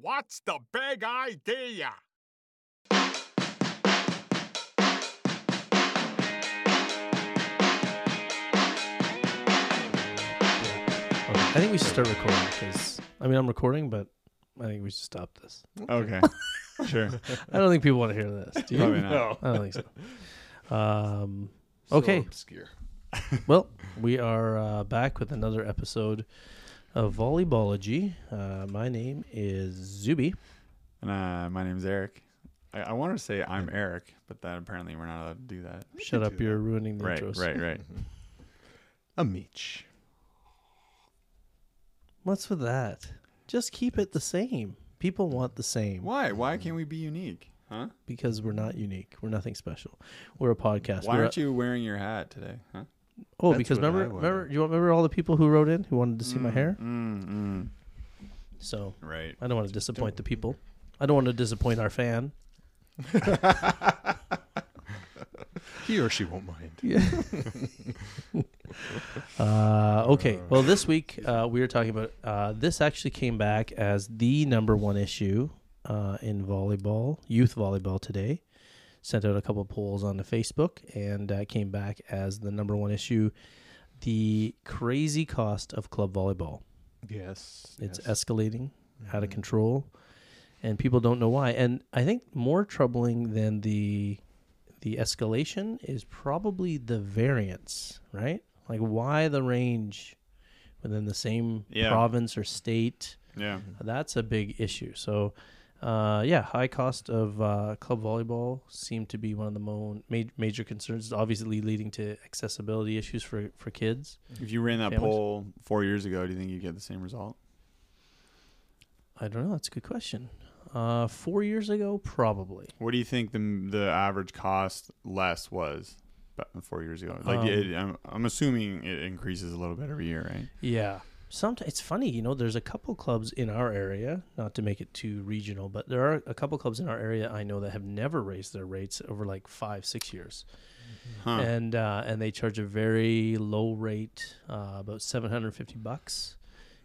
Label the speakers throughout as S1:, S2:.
S1: What's the big idea?
S2: I think we should start recording because I mean I'm recording, but I think we should stop this.
S3: Okay. sure.
S2: I don't think people want to hear this. Do you?
S3: Probably not.
S2: I don't think so. Um, okay.
S4: obscure.
S2: Well, we are uh, back with another episode of Volleyballogy. Uh, my name is Zuby.
S3: And uh, my name's Erik. I, I wanted to say I'm Erik, but that apparently we're not allowed to do that.
S2: Shut up! You're ruining the
S3: Right,
S2: intros.
S3: right, right.
S4: A Meach.
S2: What's with that? Just keep it the same. People want the same
S3: Why? Why can't we be unique? Huh?
S2: because we're not unique. We're nothing special. We're a podcast.
S3: Why
S2: We're
S3: aren't you wearing your hat today? Huh?
S2: Oh,
S4: That's
S2: because remember, remember, you remember all the people who wrote in who wanted to see my hair.
S3: Mm, mm,
S2: So
S3: right.
S2: I don't want to disappoint the people. I don't want to disappoint our fan.
S4: He or she won't mind.
S2: Yeah. uh, okay. Well, this week uh, we are talking about. Uh, this actually came back as the number one issue uh, in volleyball, youth volleyball today. Sent out a couple of polls on the Facebook, and uh, came back as the number one issue. The crazy cost of club volleyball.
S4: Yes.
S2: It's
S4: yes.
S2: escalating out of
S4: Mhm.
S2: control, and people don't know why. And I think more troubling than the the escalation is probably the variance, right? Like why the range within the same
S3: Yeah.
S2: province or state.
S3: Yeah.
S2: That's a big issue. So, uh, yeah, high cost of uh, club volleyball seemed to be one of the mo- ma- major concerns, obviously leading to accessibility issues for, for kids.
S3: If you ran that
S2: Families?
S3: poll four years ago, do you think you'd get the same result?
S2: I don't know. That's a good question. Uh, four years ago, probably.
S3: What do you think the the average cost less was about four years ago? Like,
S2: Um,
S3: it, I'm, I'm assuming it increases a little bit every year, right?
S2: Yeah. Sometimes it's funny, you know, there's a couple clubs in our area, not to make it too regional, but there are a couple clubs in our area I know that have never raised their rates over like five, six years.
S3: Huh.
S2: And uh, and they charge a very low rate, uh, about seven hundred fifty bucks.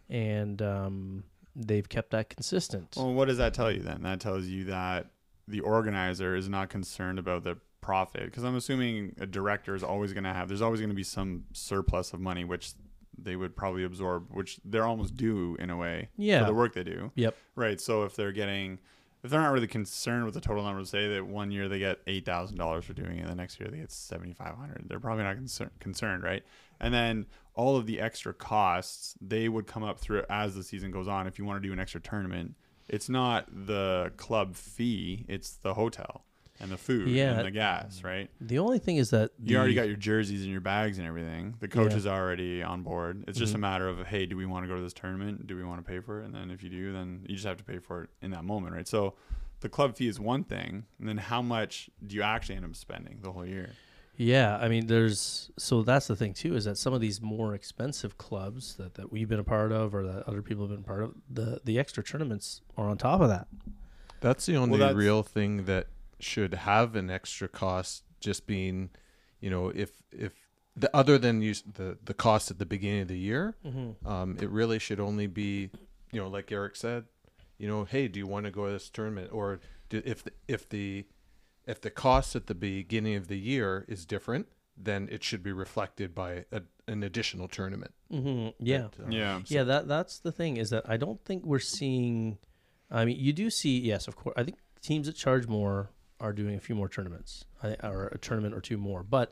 S2: And um, they've kept that consistent.
S3: Well, what does that tell you then? That tells you that the organizer is not concerned about the profit because I'm assuming a director is always going to have there's always going to be some surplus of money which they would probably absorb, which they're almost due in a way
S2: Yeah.
S3: for the work they do.
S2: Yep.
S3: Right. So if they're getting if they're not really concerned with the total number, say that one year they get eight thousand dollars for doing it, the next year they get seventy five hundred. They're probably not concern- concerned, right? And then all of the extra costs they would come up through as the season goes on. If you want to do an extra tournament, it's not the club fee; it's the hotel and the food
S2: Yeah.
S3: and the gas, right?
S2: The only thing is that
S3: You already got your jerseys and your bags and everything. The coach
S2: Yeah.
S3: is already on board. It's just
S2: Mhm.
S3: a matter of hey, do we want to go to this tournament? Do we want to pay for it? And then if you do, then you just have to pay for it in that moment, right? So the club fee is one thing, and then how much do you actually end up spending the whole year?
S2: Yeah, I mean, there's so that's the thing too is that some of these more expensive clubs that, that we've been a part of or that other people have been part of, the the extra tournaments are on top of that.
S4: That's the only
S3: that's-
S4: real thing that should have an extra cost. Just being, you know, if if the other than use the the cost at the beginning of the year,
S2: Mm-hmm.
S4: um, it really should only be, you know, like Erik said, you know, hey, do you want to go to this tournament, or do, if the, if the if the cost at the beginning of the year is different, then it should be reflected by a, an additional tournament.
S2: Mm-hmm. Yeah,
S4: That, uh,
S3: Yeah,
S2: yeah. That that's the thing is that I don't think we're seeing. I mean, you do see yes, of course. I think teams that charge more are doing a few more tournaments, or a tournament or two more. But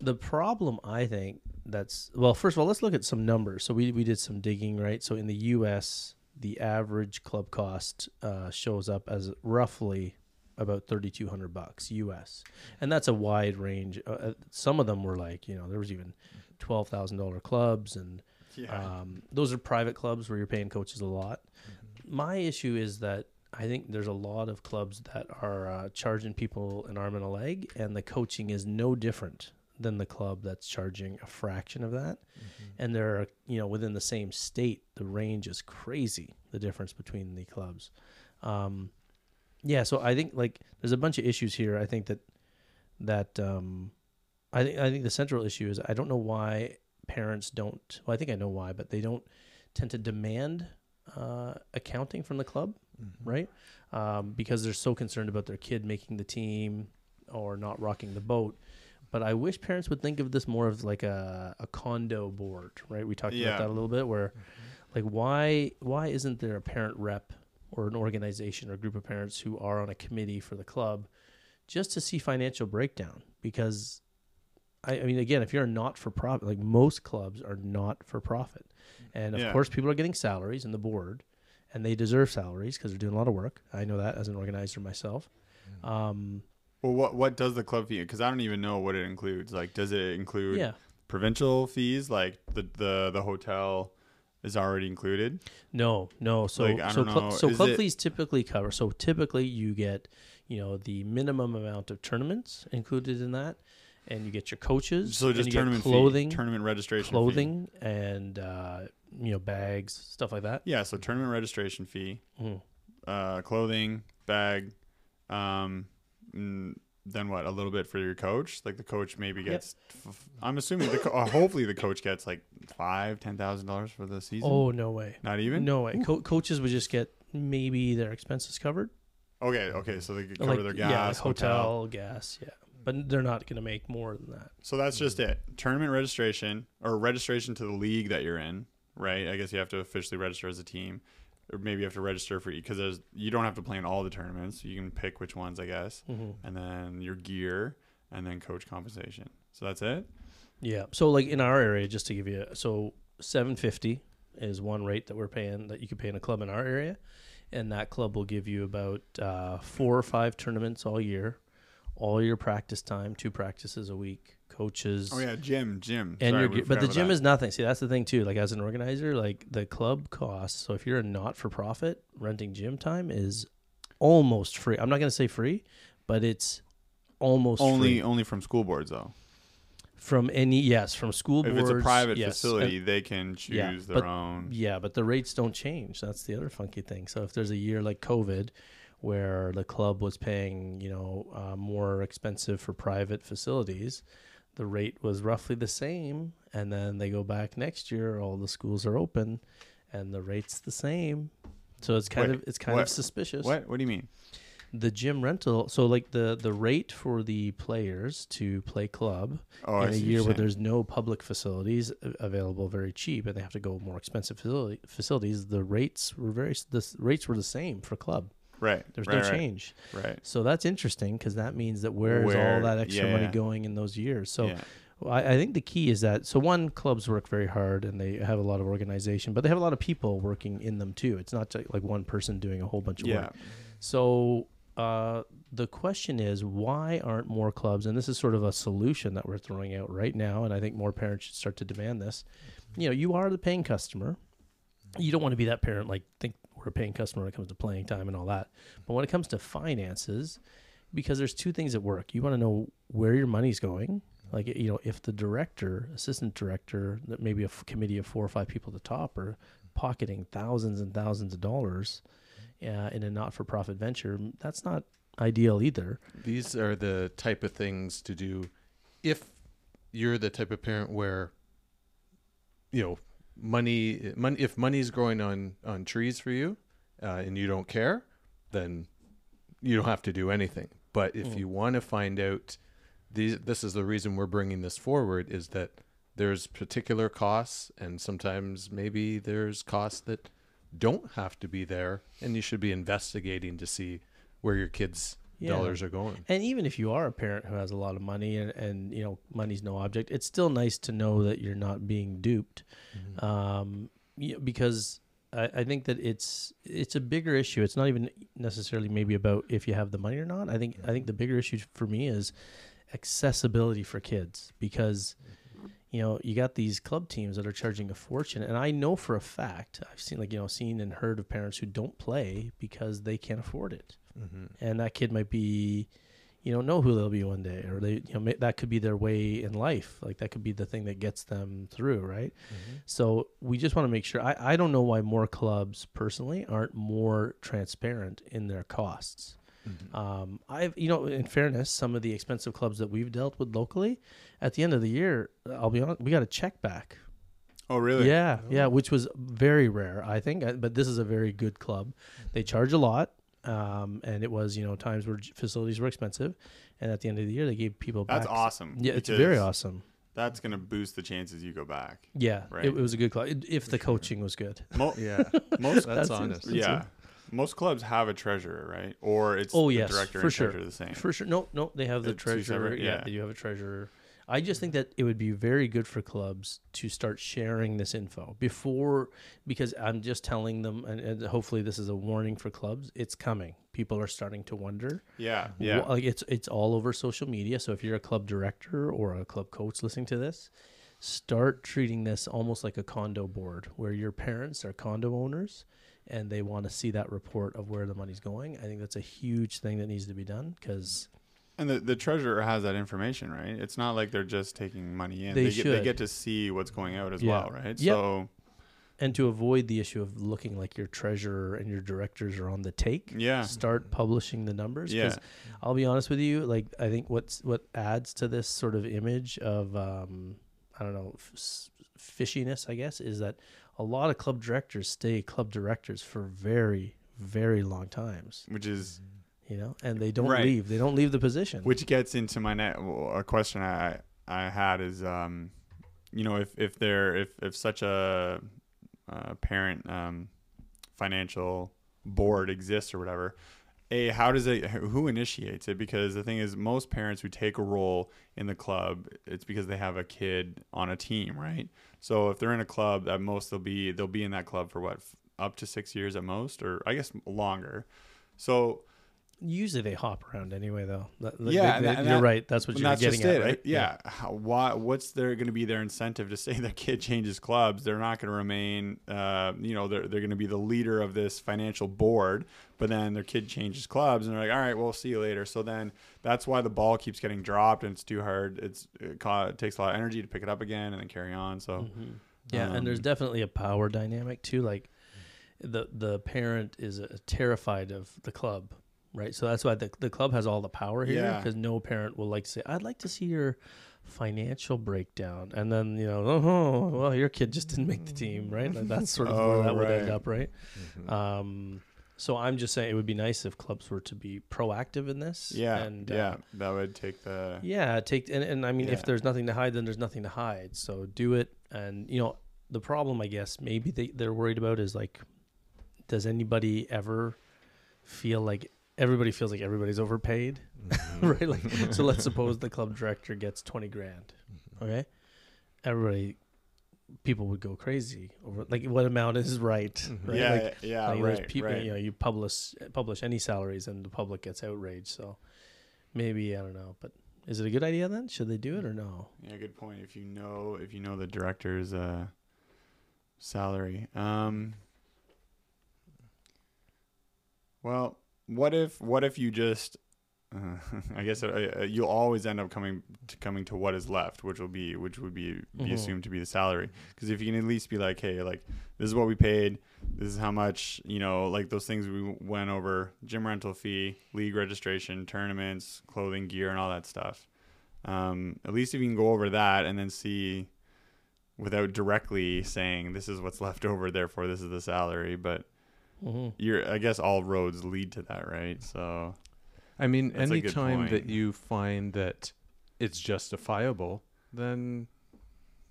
S2: the problem, I think, that's well. First of all, let's look at some numbers. So we we did some digging, right? So in the U.S., the average club cost uh, shows up as roughly about thirty two hundred bucks U.S. and that's a wide range. Uh, Uh, some of them were like you know there was even twelve thousand dollar clubs and
S3: yeah.
S2: um, those are private clubs where you're paying coaches a lot. My issue is that I think there's a lot of clubs that are uh, charging people an arm and a leg, and the coaching is no different than the club that's charging a fraction of that. And they're you know within the same state, the range is crazy. The difference between the clubs. Um, yeah, so I think like there's a bunch of issues here. I think that that um, I think I think the central issue is I don't know why parents don't. Well, I think I know why, but they don't tend to demand uh, accounting from the club,
S3: Mm-hmm.
S2: right? Um, because they're so concerned about their kid making the team or not rocking the boat. But I wish parents would think of this more of like a, a condo board, right? We talked
S3: Yeah.
S2: about that a little bit. Where, like, why why isn't there a parent rep or an organization or group of parents who are on a committee for the club, just to see financial breakdown? Because, I, I mean, again, if you're not for profit, like most clubs are not for profit, and of
S3: Yeah.
S2: course, people are getting salaries in the board, and they deserve salaries because they're doing a lot of work. I know that as an organizer myself. Um,
S3: Well, what what does the club fee? Because I don't even know what it includes. Like, does it include
S2: yeah.
S3: provincial fees? Like the the the hotel is already included.
S2: No, no. So
S3: Like, I
S2: so cl-
S3: know,
S2: so
S3: is
S2: club
S3: it-
S2: fees typically cover. So typically you get, you know, the minimum amount of tournaments included in that, and you get your coaches.
S3: So just tournament
S2: clothing,
S3: fee, tournament registration, fee.
S2: clothing, and uh, you know bags, stuff like that.
S3: Yeah, so tournament registration fee,
S2: Mhm.
S3: uh, clothing, bag, um, mm, then what? A little bit for your coach. Like the coach maybe gets. F- I'm assuming the co- uh, hopefully the coach gets like five, ten thousand dollars for the season.
S2: Oh no way,
S3: not even.
S2: no way. Co- coaches would just get maybe their expenses covered,
S3: Okay, okay, so they could cover
S2: like
S3: their
S2: yeah,
S3: gas,
S2: like
S3: hotel.
S2: hotel, gas, yeah. But they're not going to make more than that.
S3: So that's just it. Tournament registration or registration to the league that you're in, right? I guess you have to officially register as a team, or maybe you have to register for because there's you don't have to play in all the tournaments. You can pick which ones, I guess,
S2: Mhm.
S3: and then your gear, and then coach compensation. So that's it.
S2: Yeah. So like in our area, just to give you, so seven fifty is one rate that we're paying that you could pay in a club in our area, and that club will give you about uh, four or five tournaments all year, all your practice time, two practices a week, coaches.
S3: Oh yeah, gym, gym.
S2: And
S3: Sorry,
S2: your, but the gym
S3: about
S2: is nothing. See, that's the thing too. Like as an organizer, like the club costs. So if you're a not for profit, renting gym time is almost free. I'm not going to say free, but it's almost
S3: only
S2: free.
S3: only from school boards though.
S2: from any yes from school boards.
S3: If it's a private
S2: yes.
S3: facility, they can choose
S2: Yeah,
S3: their
S2: but-
S3: own.
S2: Yeah, but the rates don't change. That's the other funky thing. So if there's a year like COVID where the club was paying, you know, uh, more expensive for private facilities, the rate was roughly the same. And then they go back next year, all the schools are open, and the rate's the same. So it's kind
S3: Wait,
S2: of it's kind
S3: what?
S2: of suspicious.
S3: What? What do you mean?
S2: The gym rental, so like the the rate for the players to play club
S3: Oh,
S2: in a year where there's no public facilities available very cheap and they have to go more expensive facility, facilities the rates were very the rates were the same for club
S3: right.
S2: there's
S3: right,
S2: no
S3: right,
S2: change
S3: Right.
S2: so that's interesting because that means that where's
S3: Where-
S2: all that extra money
S3: yeah.
S2: going in those years so
S3: yeah.
S2: I, I think the key is that so one clubs work very hard and they have a lot of organization but they have a lot of people working in them too it's not like one person doing a whole bunch of
S3: Yeah.
S2: work so uh, the question is, why aren't more clubs? And this is sort of a solution that we're throwing out right now, and I think more parents should start to demand this. You know, you are the paying customer. You don't want to be that parent like think we're a paying customer when it comes to playing time and all that. But when it comes to finances, because there's two things at work. You want to know where your money's going. Like you know, if the director, assistant director, that maybe a f- committee of four or five people at the top are pocketing thousands and thousands of dollars uh, in a not-for-profit venture, that's not ideal either.
S4: These are the type of things to do if you're the type of parent where you know money money if money's growing on on trees for you uh, and you don't care then you don't have to do anything but if
S2: Mm.
S4: you want to find out these this is the reason we're bringing this forward is that there's particular costs and sometimes maybe there's costs that don't have to be there and you should be investigating to see where your kids
S2: Yeah.
S4: dollars are going
S2: And even if you are a parent who has a lot of money and, and you know money's no object, it's still nice to know that you're not being duped, um, you know, because I, I think that it's it's a bigger issue. It's not even necessarily maybe about if you have the money or not. I think I think the bigger issue for me is accessibility for kids because you know you got these club teams that are charging a fortune and i know for a fact i've seen like you know seen and heard of parents who don't play because they can't afford it
S4: mm-hmm.
S2: and that kid might be you know know who they'll be one day or they you know may, that could be their way in life like that could be the thing that gets them through right so we just want to make sure I, I don't know why more clubs personally aren't more transparent in their costs um, I've, you know, in fairness, some of the expensive clubs that we've dealt with locally, at the end of the year, I'll be honest, we got a check back.
S3: Oh, really?
S2: Yeah, yeah, which was very rare, I think. uh, But this is a very good club. They charge a lot, um, and it was you know times where facilities were expensive, and at the end of the year they gave people
S3: That's
S2: back.
S3: awesome.
S2: Yeah, it's very awesome.
S3: That's gonna boost the chances you go back.
S2: Yeah,
S3: Right.
S2: it, it was a good club it- if the coaching was good.
S3: Mo-
S4: Yeah,
S3: most
S4: that's
S2: That's
S4: honest.
S2: it.
S3: yeah, most clubs have a treasurer, right? Or it's
S2: Oh
S3: the
S2: yes,
S3: director
S2: for
S3: and
S2: sure,
S3: treasurer the same.
S2: for sure. No, no, they have the treasurer.
S3: separate-
S2: Yeah,
S3: yeah.
S2: they do have a treasurer. I just think that it would be very good for clubs to start sharing this info before, because I'm just telling them, and, and hopefully this is a warning for clubs. It's coming. People are starting to wonder.
S3: Yeah, yeah.
S2: Wha- like it's it's all over social media. So if you're a club director or a club coach listening to this, start treating this almost like a condo board where your parents are condo owners and they want to see that report of where the money's going. I think that's a huge thing that needs to be done because
S3: And the, the treasurer has that information, right? It's not like they're just taking money in.
S2: They
S3: They, get, they
S2: should.
S3: get to see what's going out as
S2: Yeah.
S3: well, right?
S2: Yep.
S3: So
S2: and to avoid the issue of looking like your treasurer and your directors are on the take,
S3: yeah,
S2: start publishing the numbers.
S3: yeah,
S2: I'll be honest with you. Like I think what's what adds to this sort of image of um, I don't know f- fishiness, I guess, is that a lot of club directors stay club directors for very very long times.
S3: which is
S2: You know, and they don't
S3: Right.
S2: leave. They don't leave the position.
S3: which gets into my net. A question I I had is, um, you know, if if there if if such a, uh parent um, financial board exists or whatever. A, how does it? Who initiates it? Because the thing is, most parents who take a role in the club, it's because they have a kid on a team, right? So if they're in a club, at most they'll be they'll be in that club for what up to six years at most, or I guess longer. So
S2: Usually they hop around anyway, though.
S3: Yeah,
S2: they- they-
S3: that-
S2: you're right. That's what you're
S3: that's
S2: getting at,
S3: it.
S2: right?
S3: Yeah. How, why? What's there going to be their incentive to say their kid changes clubs? They're not going to remain. Uh, you know, they're they're going to be the leader of this financial board, but then their kid changes clubs, and they're like, all right, we'll see you later. So then that's why the ball keeps getting dropped, and it's too hard. It's it, ca- it takes a lot of energy to pick it up again and then carry on. So
S2: Mhm. Yeah, and there's
S3: Um,
S2: definitely a power dynamic too. Like the the parent is uh, terrified of the club, right? So that's why the the club has all the power here
S3: Yeah.
S2: because no parent will like to say, "I'd like to see your financial breakdown," and then you know, oh, well, your kid just didn't make the team, right? Like that's sort of
S3: Oh,
S2: where that would end up, right?
S4: Mhm.
S2: Um, so I'm just saying it would be nice if clubs were to be proactive in this.
S3: yeah,
S2: and uh,
S3: yeah, that would take the
S2: yeah, take and, and I mean, if there's nothing to hide, then there's nothing to hide. So do it, and you know, the problem I guess maybe they they're worried about is like, does anybody ever feel like everybody feels like everybody's overpaid,
S4: Mhm.
S2: right? Like, so let's suppose the club director gets twenty grand, okay? Everybody, people would go crazy over like what amount is right,
S4: Mhm.
S2: right?
S3: yeah,
S2: Like,
S3: yeah,
S2: like
S3: right,
S2: people,
S3: right.
S2: you know, you publish publish any salaries and the public gets outraged. So maybe I don't know, but is it a good idea then? Should they do it or no?
S3: Yeah, good point. If you know, if you know the director's uh, salary, um, well, what if what if you just, uh, I guess uh, uh, you'll always end up coming to coming to what is left, which will be which would be be
S2: Mhm.
S3: assumed to be the salary. Because if you can at least be like, hey, like this is what we paid, this is how much, you know, like those things we went over: gym rental fee, league registration, tournaments, clothing, gear, and all that stuff. Um, at least if you can go over that and then see without directly saying this is what's left over, therefore this is the salary, but
S2: Mm-hmm.
S3: you're I guess all roads lead to that, right? So
S4: I mean,
S3: That's a good
S4: anytime that you find that it's justifiable, then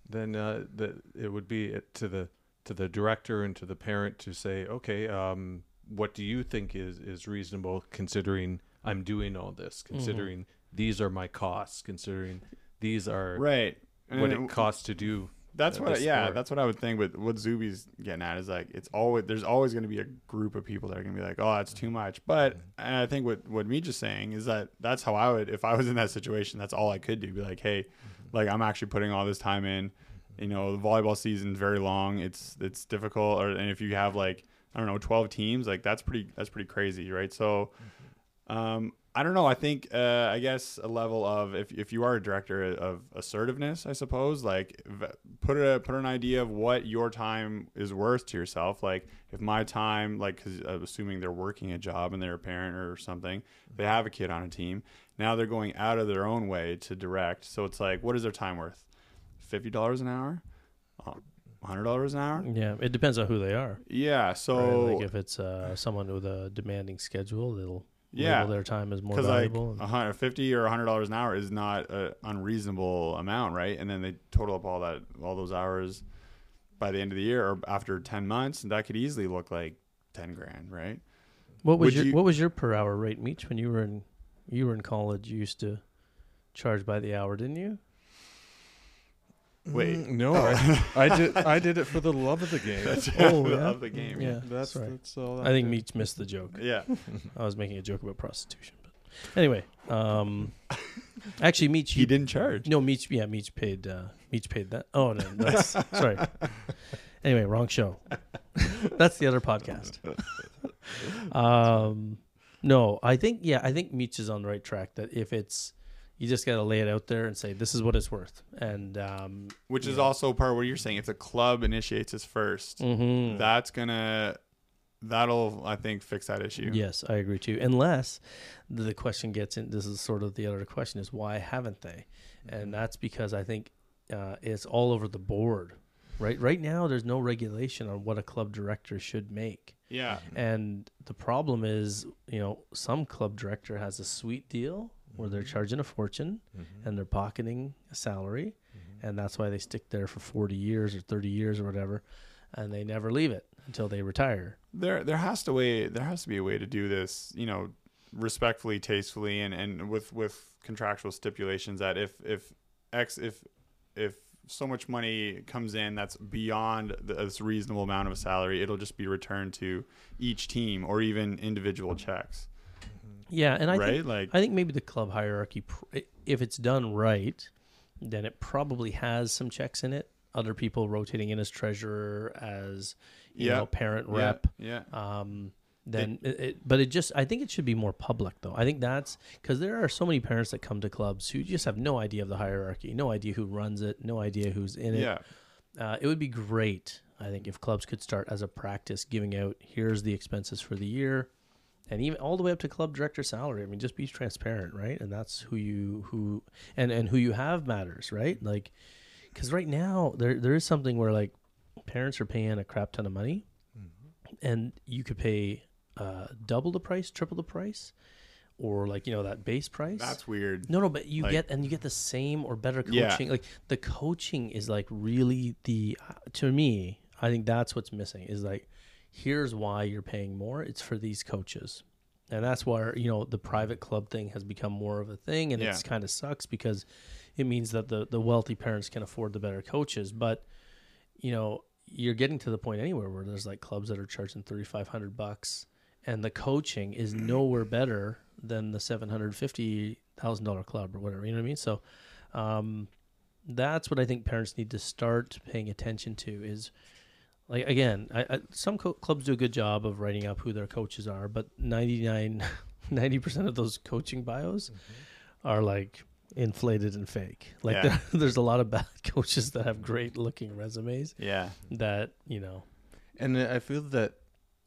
S4: then uh, that it would be it to the to the director and to the parent to say, okay, um, what do you think is is reasonable considering I'm doing all this,
S3: Mm-hmm.
S4: considering these are my costs, considering these are
S3: right.
S4: what
S3: And
S4: it costs to do.
S3: That's what
S4: the
S3: yeah, that's what I would think. But what Zuby's getting at is like it's always there's always going to be a group of people that are going to be like, oh, that's too much. But and I think what what is saying is that that's how I would if I was in that situation. That's all I could do. Be like, hey, like I'm actually putting all this time in. You know, the volleyball season's very long. It's it's difficult. Or and if you have like I don't know, 12 teams, like that's pretty that's pretty crazy, right? So. Um, I don't know. I think, uh, I guess a level of if, if you are a director of assertiveness, I suppose, like put a put an idea of what your time is worth to yourself. Like if my time, like because assuming they're working a job and they're a parent or something, they have a kid on a team. Now they're going out of their own way to direct. So it's like, what is their time worth? Fifty dollars an hour. hundred dollars an hour.
S2: Yeah, it depends on who they are.
S3: Yeah.
S2: right?
S3: So
S2: like if it's uh, someone with a demanding schedule, they'll
S3: yeah,
S2: their time as more
S3: because like a hundred fifty or hundred dollars an hour is not an unreasonable amount, right? And then they total up all that all those hours by the end of the year or after ten months, and that could easily look like ten grand, right?
S2: what was
S3: would
S2: your
S3: you-
S2: what was your per hour rate, Meach, when you were in you were in college? You used to charge by the hour, didn't you?
S3: Wait.
S4: Mm, no, I, I did. I did it for the love of the game.
S2: Oh, yeah?
S3: of the game.
S2: Yeah.
S3: Yeah.
S4: that's
S2: right.
S4: that's all.
S2: I think
S4: did.
S2: Meach missed the joke.
S3: Yeah.
S2: I was making a joke about prostitution, but anyway, um, actually, Meach,
S3: He
S2: you,
S3: didn't charge.
S2: no Meach, yeah, Meach paid. Uh, Meach paid that. Oh no, that's sorry. Anyway, wrong show. that's the other podcast. um, no, I think yeah, I think Meach is on the right track. That if it's you just got to lay it out there and say this is what it's worth, and um,
S3: Which is
S2: Yeah.
S3: also part of what you're saying. If the club initiates this 1st
S2: mhm.
S3: that's gonna that'll I think fix that issue.
S2: Yes, I agree too. Unless the question gets in, this is sort of the other question is why haven't they? And that's because I think uh, it's all over the board. Right, right now there's no regulation on what a club director should make,
S3: Yeah.
S2: and the problem is, you know, some club director has a sweet deal where they're charging a fortune
S4: Mm-hmm.
S2: and they're pocketing a salary, and that's why they stick there for 40 years or 30 years or whatever, and they never leave it until they retire.
S3: There there has to way there has to be a way to do this, you know, respectfully, tastefully and, and with, with contractual stipulations that if if X if if so much money comes in that's beyond the, this reasonable amount of a salary, it'll just be returned to each team or even individual checks.
S2: Yeah, and I think
S3: like
S2: I think maybe the club hierarchy, if it's done right, then it probably has some checks in it. Other people rotating in as treasurer, as you
S3: Yeah.
S2: know, parent
S3: yeah,
S2: rep.
S3: Yeah.
S2: Um, then, it, it, but it just, I think it should be more public though. I think that's because there are so many parents that come to clubs who just have no idea of the hierarchy, no idea who runs it, no idea who's in it.
S3: Yeah.
S2: Uh, it would be great, I think, if clubs could start as a practice giving out here's the expenses for the year, and even all the way up to club director salary. I mean, just be transparent, right? And that's who you who and and who you have matters, right? Like, because right now there there is something where like parents are paying a crap ton of money, and you could pay uh, double the price, triple the price, or like you know that base price.
S3: That's weird.
S2: No, no, but you
S3: Like-
S2: get and you get the same or better coaching. Yeah. Like the coaching is like really the uh, to me, I think that's what's missing is like here's why you're paying more. It's for these coaches. And that's why you know the private club thing has become more of a thing and
S3: Yeah.
S2: it's kind of sucks because it means that the the wealthy parents can afford the better coaches, but you know, you're getting to the point anywhere where there's like clubs that are charging 3500 bucks and the coaching is nowhere better than the $750,000 club or whatever, you know what I mean? So um, that's what I think parents need to start paying attention to is like again, I, I, some co- clubs do a good job of writing up who their coaches are, but 99 90% of those coaching bios are like inflated and fake. Like
S3: Yeah.
S2: there, there's a lot of bad coaches that have great looking resumes
S3: Yeah.
S2: that, you know,
S4: And I feel that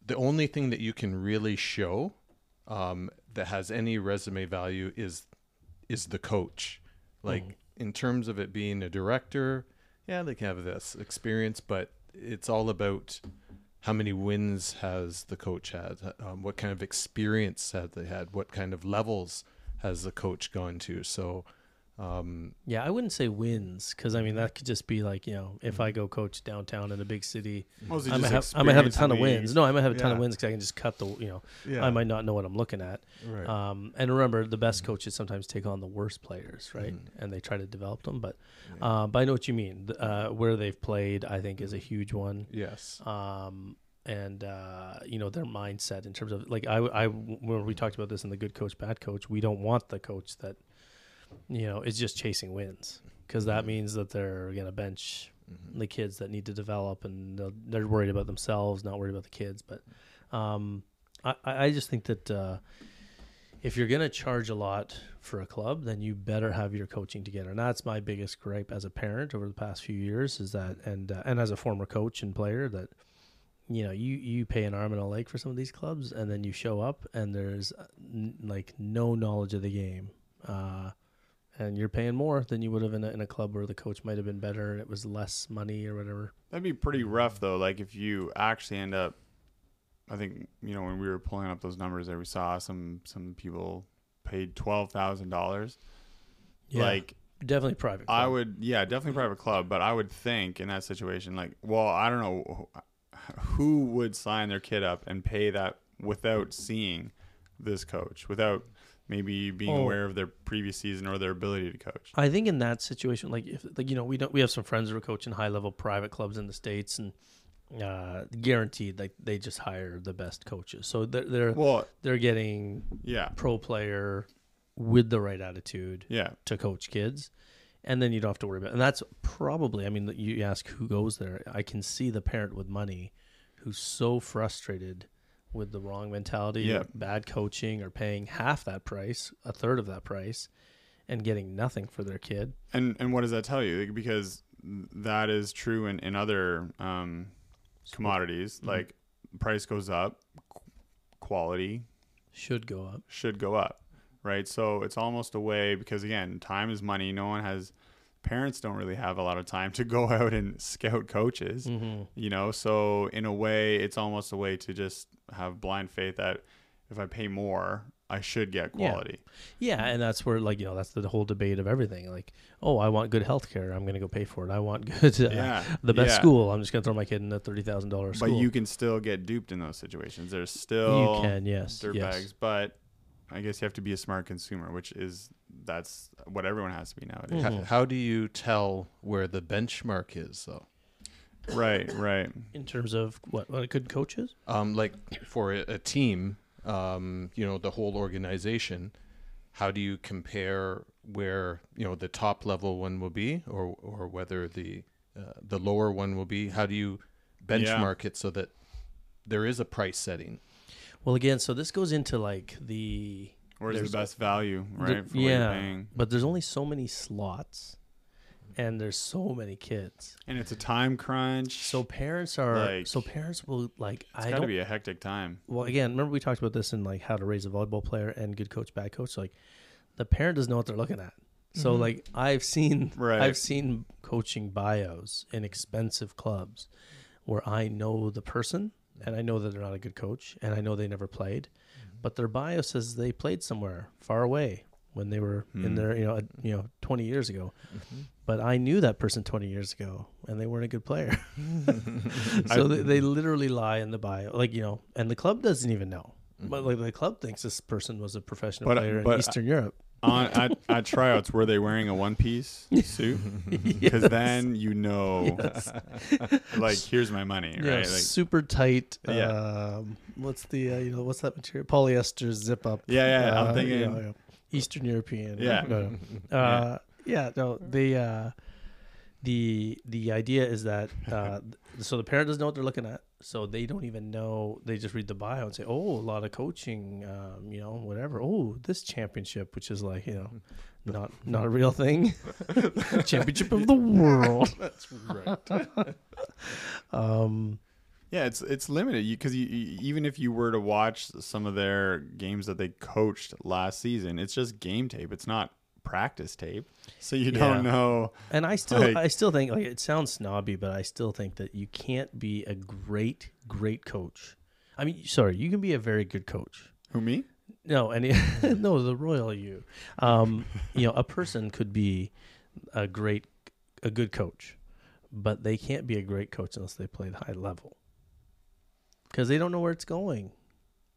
S4: the only thing that you can really show um, that has any resume value is is the coach. Like
S2: Mhm.
S4: in terms of it being a director, yeah, they can have this experience, but it's all about how many wins has the coach had, um, what kind of experience have they had, what kind of levels has the coach gone to. So, um,
S2: Yeah, I wouldn't say wins because I mean that could just be like you know if I go coach downtown in a big city,
S3: Mostly
S2: I might,
S3: just
S2: have, I might have a ton of
S3: experience in the-
S2: wins. No, I might have a ton of wins because I can just cut the you know
S4: yeah,
S2: I might not know what I'm looking at.
S4: right.
S2: Um, and remember, the best coaches sometimes take on the worst players, right?
S4: Mhm.
S2: And they try to develop them. But
S4: Yeah.
S2: uh, but I know what you mean. Uh, where they've played, I think, is a huge one.
S4: yes.
S2: Um, and uh, you know their mindset in terms of like I, I when we talked about this in the good coach bad coach, we don't want the coach that you know is just chasing wins because that means that they're gonna bench
S4: Mhm.
S2: the kids that need to develop and they're worried about themselves, not worried about the kids. But um, I, I just think that uh, if you're going to charge a lot for a club, then you better have your coaching together. And that's my biggest gripe as a parent over the past few years is that, and uh, and as a former coach and player, that you know you you pay an arm and a leg for some of these clubs, and then you show up and there's uh, n- like no knowledge of the game. Uh, and you're paying more than you would have in a, in a club where the coach might have been better and it was less money or whatever.
S3: That'd be pretty mm-hmm. rough though. Like if you actually end up, I think you know when we were pulling up those numbers there, we saw some some people paid twelve thousand dollars. Yeah, Like
S2: definitely private.
S3: I would, yeah, definitely mm-hmm. private club. But I would think in that situation, like, well, I don't know who would sign their kid up and pay that without seeing this coach, without maybe being
S2: Oh.
S3: aware of their previous season or their ability to coach.
S2: I think in that situation, like if like you know we don't we have some friends who are coaching high level private clubs in the states and. Uh, guaranteed, like they just hire the best coaches, so they're they're
S3: Well,
S2: they're getting
S3: yeah,
S2: pro player with the right attitude
S3: yeah,
S2: to coach kids and then you don't have to worry about it. and that's probably i mean you ask who goes there i can see the parent with money who's so frustrated with the wrong mentality
S3: Yeah.
S2: bad coaching or paying half that price a third of that price and getting nothing for their kid
S3: And and what does that tell you? Because that is true in in other um, commodities.
S2: Mm-hmm.
S3: Like price goes up, qu- quality
S2: should go up
S3: should go up, right? So it's almost a way because again, time is money. No one has parents don't really have a lot of time to go out and scout coaches,
S2: mm-hmm.
S3: you know. So in a way, it's almost a way to just have blind faith that if I pay more, I should get quality.
S2: Yeah, and that's where like you know that's the whole debate of everything. Like, oh, I want good health care. I'm going to go pay for it. I want good, uh,
S3: Yeah,
S2: the best
S3: yeah.
S2: school. I'm just going to throw my kid in a thirty thousand dollars
S3: But you can still get duped in those situations. There's still
S2: you can, yes,
S3: dirtbags,
S2: yes.
S3: but I guess you have to be a smart consumer, which is that's what everyone has to be nowadays.
S2: Mhm.
S4: H- how do you tell where the benchmark is, though?
S3: Right, right.
S2: In terms of what what good coaches?
S4: Um, like for a, a team, um, you know, the whole organization, how do you compare where you know the top level one will be, or or whether the uh, the lower one will be? How do you benchmark it so that there is a price setting?
S2: Well, again, so this goes into like the
S3: Where's
S2: There's
S3: the best value,
S2: the-
S3: right? for what you're
S2: yeah,
S3: paying.
S2: but there's only so many slots, and there's so many kids.
S3: And it's a time crunch.
S2: So parents are
S3: Like,
S2: so parents will like
S3: it's
S2: I
S3: got to
S2: don't
S3: be a hectic time.
S2: well again remember we talked about this in like how to raise a volleyball player and good coach bad coach like the parent doesn't know what they're looking at so
S4: Mhm.
S2: like i've seen
S3: Right.
S2: i've seen coaching bios in expensive clubs where i know the person and i know that they're not a good coach and i know they never played but their bio says they played somewhere far away when they were in
S3: Hmm.
S2: their you know you know 20 years ago. But i knew that person 20 years ago and they weren't a good player. So they, they literally lie in the bio like you know and the club doesn't even know. But like the club thinks this person was a professional
S3: But-
S2: player in eastern europe
S3: On at, at tryouts, were they wearing a one piece suit? Because then you know, like, here's my money,
S2: yeah,
S3: right? Like,
S2: super tight
S3: Yeah.
S2: um what's the uh, you know what's that material polyester zip up
S3: Yeah, yeah, I'm
S2: uh,
S3: thinking-
S2: yeah, yeah. eastern european
S3: Yeah.
S2: no, no. uh yeah no the uh the the idea is that uh so the parent doesn't know what they're looking at so they don't even know they just read the bio and say oh a lot of coaching um you know whatever oh this championship which is like you know not not a real thing championship of the world
S4: That's right.
S2: um
S3: Yeah, it's it's limited because you, you, even if you were to watch some of their games that they coached last season, it's just game tape. It's not practice tape, so you
S2: Yeah.
S3: don't know.
S2: And I still,
S3: Like-
S2: I still think like it sounds snobby, but I still think that you can't be a great, great coach. I mean, sorry, you can be a very good coach.
S3: Who me?
S2: No, any, no, the royal you. Um, you know, a person could be a great, a good coach, but they can't be a great coach unless they play the high level because they don't know where it's going.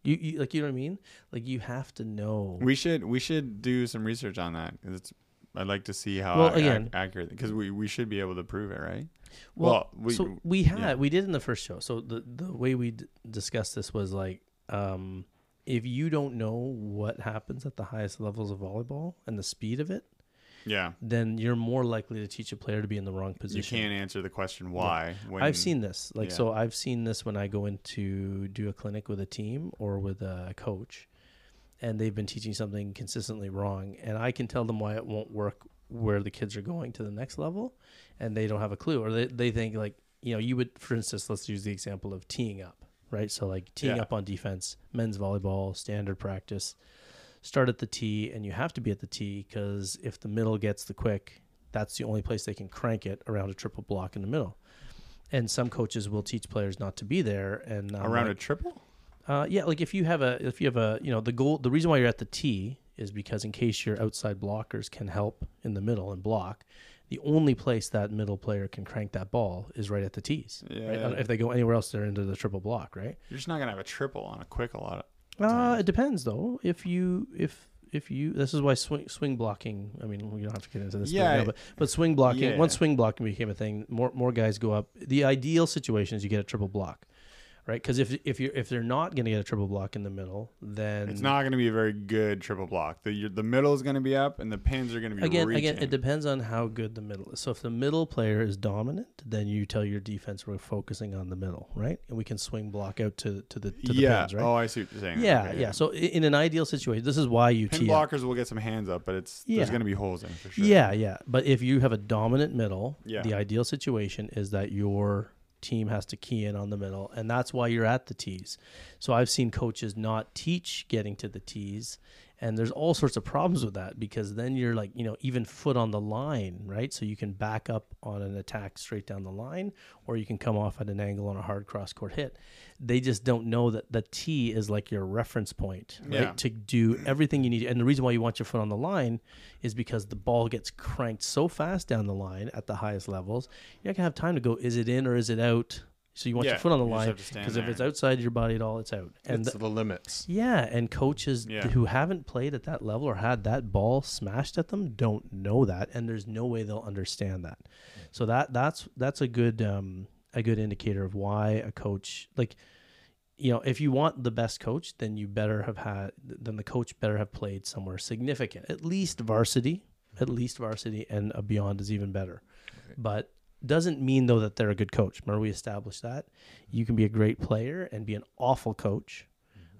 S2: You, you like, you know what I mean? Like, you have to know.
S3: We should we should do some research on that 'cause it's. I'd like to see how
S2: Well,
S3: ac-
S2: again-
S3: accurate because we, we should be able to prove it, right?
S2: Well,
S3: Well, we-
S2: so we had
S3: yeah.
S2: we did in the first show. So the the way we d- discussed this was like, um, if you don't know what happens at the highest levels of volleyball and the speed of it,
S3: Yeah,
S2: then you're more likely to teach a player to be in the wrong position.
S3: you can't answer the question why. When,
S2: I've seen this. Like,
S3: yeah.
S2: so I've seen this when I go into do a clinic with a team or with a coach, and they've been teaching something consistently wrong, and I can tell them why it won't work where the kids are going to the next level, and they don't have a clue, or they, they think like you know you would, for instance, let's use the example of teeing up, right? So like teeing
S3: Yeah.
S2: up on defense, men's volleyball, standard practice. Start at the tee, and you have to be at the tee because if the middle gets the quick, that's the only place they can crank it around a triple block in the middle. And some coaches will teach players not to be there, and um,
S3: Around a triple?
S2: uh, yeah, like if you have a if you have a you know the goal the reason why you're at the tee is because in case your outside blockers can help in the middle and block, the only place that middle player can crank that ball is right at the tees. Right?
S3: Yeah.
S2: If they go anywhere else, they're into the triple block, right?
S3: You're just not gonna have a triple on a quick a lot.
S2: Uh, it depends though. If you if if you this is why swing swing blocking. I mean, we don't have to get into this.
S3: Yeah,
S2: now, but but swing blocking.
S3: yeah.
S2: Once swing blocking became a thing, more more guys go up. The ideal situation is you get a triple block, right? Because if if you if they're not going to get a triple block in the middle, then
S3: it's not gonna be a very good triple block. The your, the middle is gonna be up, and the pins are gonna be
S2: again
S3: reaching.
S2: again it depends on how good the middle is so if the middle player is dominant then you tell your defense we're focusing on the middle right and we can swing block out to to the to the
S3: yeah.
S2: pins right
S3: Oh, I see what you're saying.
S2: yeah
S3: Okay,
S2: yeah so in an ideal situation this is why you
S3: Pin
S2: tee up.
S3: blockers will get some hands up, but it's
S2: Yeah.
S3: there's gonna be holes in for sure.
S2: yeah yeah but if you have a dominant middle
S3: Yeah.
S2: the ideal situation is that your team has to key in on the middle and that's why you're at the tees. So i've seen coaches not teach getting to the tees and there's all sorts of problems with that because then you're like you know even foot on the line right? So you can back up on an attack straight down the line or you can come off at an angle on a hard cross court hit. They just don't know that the tee is like your reference point right
S3: Yeah.
S2: to do everything you need and the reason why you want your foot on the line is because the ball gets cranked so fast down the line at the highest levels you're not gonna have time to go is it in or is it out so you want
S3: Yeah,
S2: your foot on the line
S3: have to stand
S2: because if it's outside your body at all it's out and
S4: it's
S2: th-
S4: the limits.
S2: yeah, and coaches
S3: Yeah.
S2: who haven't played at that level or had that ball smashed at them don't know that, and there's no way they'll understand that. So that that's that's a good um, a good indicator of why a coach like you know if you want the best coach, then you better have had then the coach better have played somewhere significant, at least varsity, at least varsity, and a beyond is even better. But doesn't mean though that they're a good coach. Remember we established that you can be a great player and be an awful coach.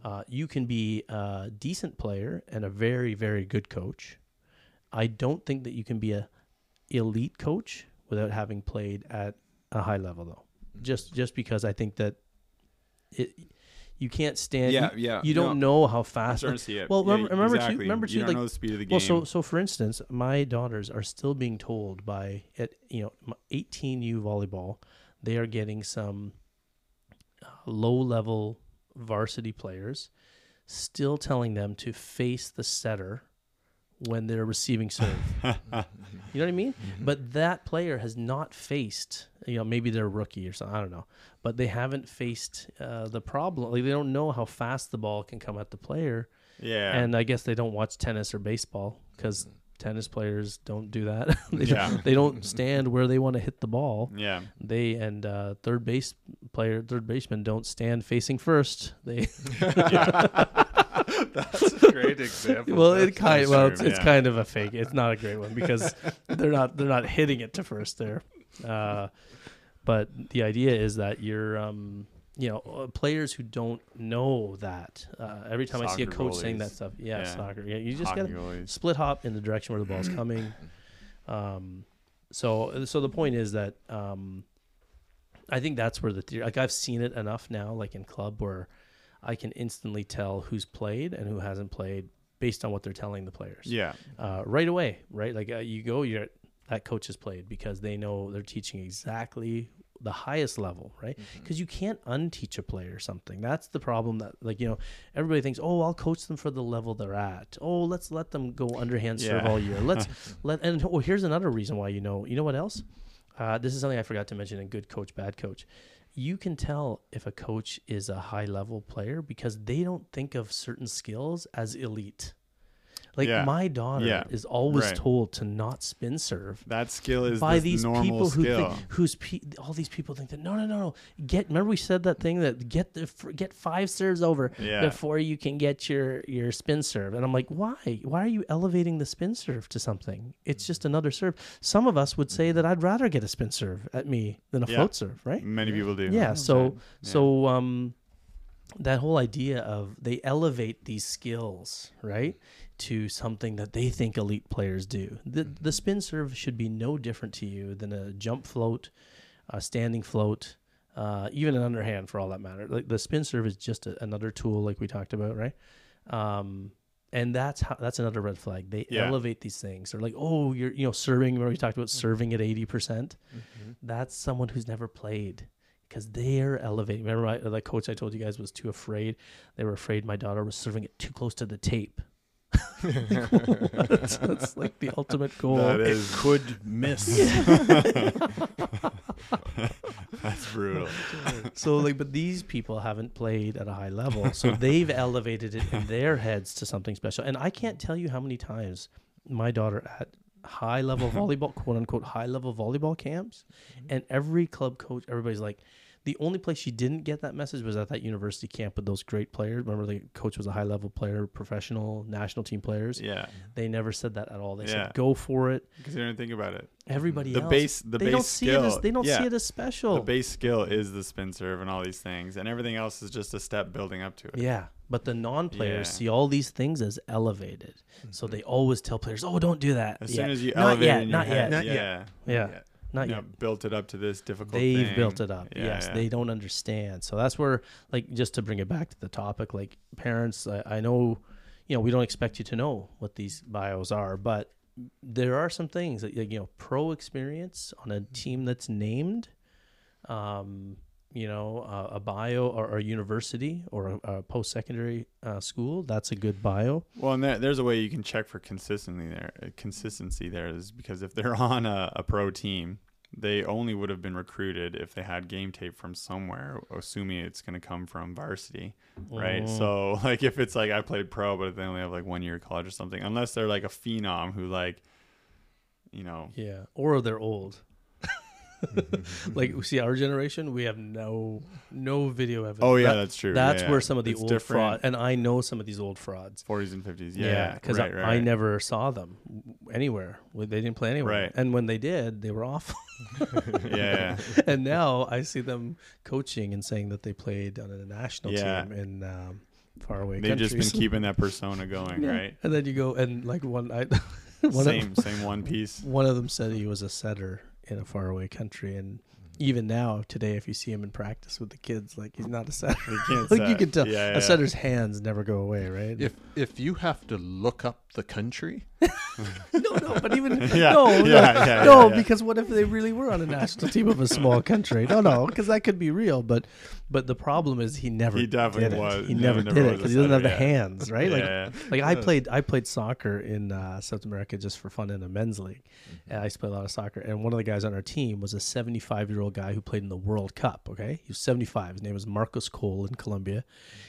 S2: Uh, you can be a decent player and a very, very good coach. I don't think that you can be a elite coach without having played at a high level, though. Just, just because I think that it, you can't stand.
S3: Yeah,
S2: you,
S3: yeah.
S2: You don't
S3: No,
S2: know how
S3: I'm
S2: fast.
S3: starting to see it.
S2: Well,
S3: Yeah,
S2: remember- remember too- remember
S3: you
S2: too, like-
S3: know the speed of the game.
S2: Well, so so for instance, my daughters are still being told by at you know 18U volleyball, they are getting some uh, low level varsity players still telling them to face the setter when they're receiving serve. you know what I mean? But that player has not faced, you know, maybe they're a rookie or something, I don't know. But they haven't faced uh, the problem. Like they don't know how fast the ball can come at the player
S3: yeah,
S2: and I guess they don't watch tennis or baseball because tennis players don't do that. they,
S3: Yeah.
S2: don't, they don't stand where they want to hit the ball.
S3: yeah.
S2: They and uh, third base player, third baseman don't stand facing first. They
S4: That's a great example.
S2: well, it kind well, it's, it's kind of a fake. It's not a great one because they're not they're not hitting it to first there. Uh, but the idea is that you're um, you know uh, players who don't know that. Uh, every time I see a
S3: Soccer
S2: coach saying that stuff, yeah,
S3: Yeah.
S2: soccer. Yeah, you just got to split hop in the direction where the ball's coming. Um, so so the point is that um, I think that's where the theory. Like I've seen it enough now, like in club, where I can instantly tell who's played and who hasn't played based on what they're telling the players.
S3: Yeah,
S2: Uh, right away, right? Like uh, you go, you're that coach has played because they know they're teaching exactly the highest level, right? Because you can't unteach a player something. That's the problem. That like you know, everybody thinks, oh, I'll coach them for the level they're at. Oh, let's let them go underhand serve
S3: Yeah.
S2: all year. Let's let. And oh, here's another reason why you know. You know what else? Uh, this is something I forgot to mention in good coach, bad coach. You can tell if a coach is a high level player because they don't think of certain skills as elite. Like
S3: Yeah.
S2: my daughter
S3: Yeah.
S2: is always
S3: Right.
S2: told to not spin serve
S3: that skill is
S2: by these
S3: normal
S2: people who
S3: skill.
S2: think who's pe- all these people think that no no no no get remember we said that thing that get the f- get five serves over
S3: Yeah.
S2: before you can get your your spin serve and I'm like why why are you elevating the spin serve to something it's just another serve some of us would say that I'd rather get a spin serve at me than a
S3: Yeah.
S2: float serve right
S3: Many people do.
S2: yeah so
S3: Yeah.
S2: so um that whole idea of they elevate these skills right to something that they think elite players do the the spin serve should be no different to you than a jump float a standing float uh, even an underhand for all that matter like the spin serve is just a, another tool like we talked about right um and that's how that's another red flag. They
S3: Yeah.
S2: elevate these things. They're like, oh, you're you know serving. Remember we talked about serving at eighty percent.
S3: Mm-hmm.
S2: That's someone who's never played because they're elevating. Remember I, the coach I told you guys was too afraid. They were afraid my daughter was serving it too close to the tape. that's, that's like the ultimate goal.
S3: That
S5: It
S3: is
S5: could miss.
S3: that's brutal.
S2: so like but these people haven't played at a high level so they've elevated it in their heads to something special and i can't tell you how many times my daughter at high level volleyball quote unquote high level volleyball camps. Mm-hmm. And every club coach everybody's like the only place she didn't get that message was at that university camp with those great players remember the coach was a high level player professional national team players
S3: Yeah,
S2: they never said that at all they
S3: Yeah.
S2: said go for it
S3: because you didn't think about it.
S2: everybody
S3: The
S2: else
S3: base- the
S2: they
S3: base
S2: don't see
S3: skill,
S2: it as they don't
S3: yeah.
S2: see it as special
S3: The base skill is the spin serve and all these things, and everything else is just a step building up to it.
S2: Yeah, but the non-players
S3: Yeah. Mm-hmm.
S2: see all these things as elevated, so they always tell players, "Oh, don't do that."
S3: As
S2: yet.
S3: soon as you
S2: not
S3: elevate
S2: yet,
S3: it in your
S2: not
S3: head,
S2: yet,
S5: Not
S3: yeah,
S5: yet.
S2: yeah,
S5: Yeah.
S2: Not yet.
S3: built it up to this difficult.
S2: They've
S3: thing.
S2: built it up.
S3: Yeah,
S2: yes,
S3: yeah.
S2: they don't understand. So that's where, like, just to bring it back to the topic, like parents, I, I know, you know, we don't expect you to know what these bios are, but there are some things that you know, pro experience on a team that's named, um, you know, uh, a bio or, or a university or a, a post secondary uh, school. That's a good bio.
S3: Well, and there, there's a way you can check for consistency there. Consistency there is because if they're on a, a pro team, they only would have been recruited if they had game tape from somewhere, assuming it's going to come from varsity, right?
S2: Mm.
S3: So, like, if it's like I played pro, but they only have like one year of college or something, unless they're like a phenom who, like, you know,
S2: Yeah, or they're old. like we see our generation, we have no no video evidence.
S3: oh yeah,
S2: That-
S3: that's true.
S2: that's
S3: Yeah,
S2: where some of the
S3: it's
S2: old
S3: different.
S2: fraud, and I know some of these old frauds.
S3: 40s and 50s.
S2: Yeah,
S3: Yeah,
S2: because
S3: right,
S2: I,
S3: right,
S2: I never saw them anywhere. They didn't play anywhere,
S3: Right.
S2: and when they did, they were awful.
S3: yeah,
S2: and now I see them coaching and saying that they played on a national
S3: Yeah.
S2: team in um, faraway
S3: they've just been keeping that persona going,
S2: Yeah.
S3: right?
S2: And then you go and like one, I one
S3: same,
S2: of,
S3: same one piece.
S2: one of them said he was a setter in a faraway country, and even now today, if you see him in practice with the kids, like he's not a setter.
S3: You can't
S2: like you can tell,
S3: Yeah,
S2: a setter's hands never go away, right?
S4: If if you have to look up the country,
S2: no, no, but even
S3: Yeah,
S2: no,
S3: yeah,
S2: no,
S3: yeah,
S2: no,
S3: yeah, yeah.
S2: because what if they really were on a national team of a small country? No, no, because that could be real. But but the problem is he never.
S3: He definitely
S2: did it.
S3: was-
S2: He
S3: no,
S2: never,
S3: never
S2: did it because he doesn't have the hands, right?
S3: Yeah.
S2: Like like I played I played soccer in uh, South America just for fun in a men's league,
S3: Mm-hmm.
S2: and I used to play a lot of soccer. And one of the guys on our team was a 75 year old guy who played in the World Cup. Okay, he was 75. His name was Marcos Coll in Colombia.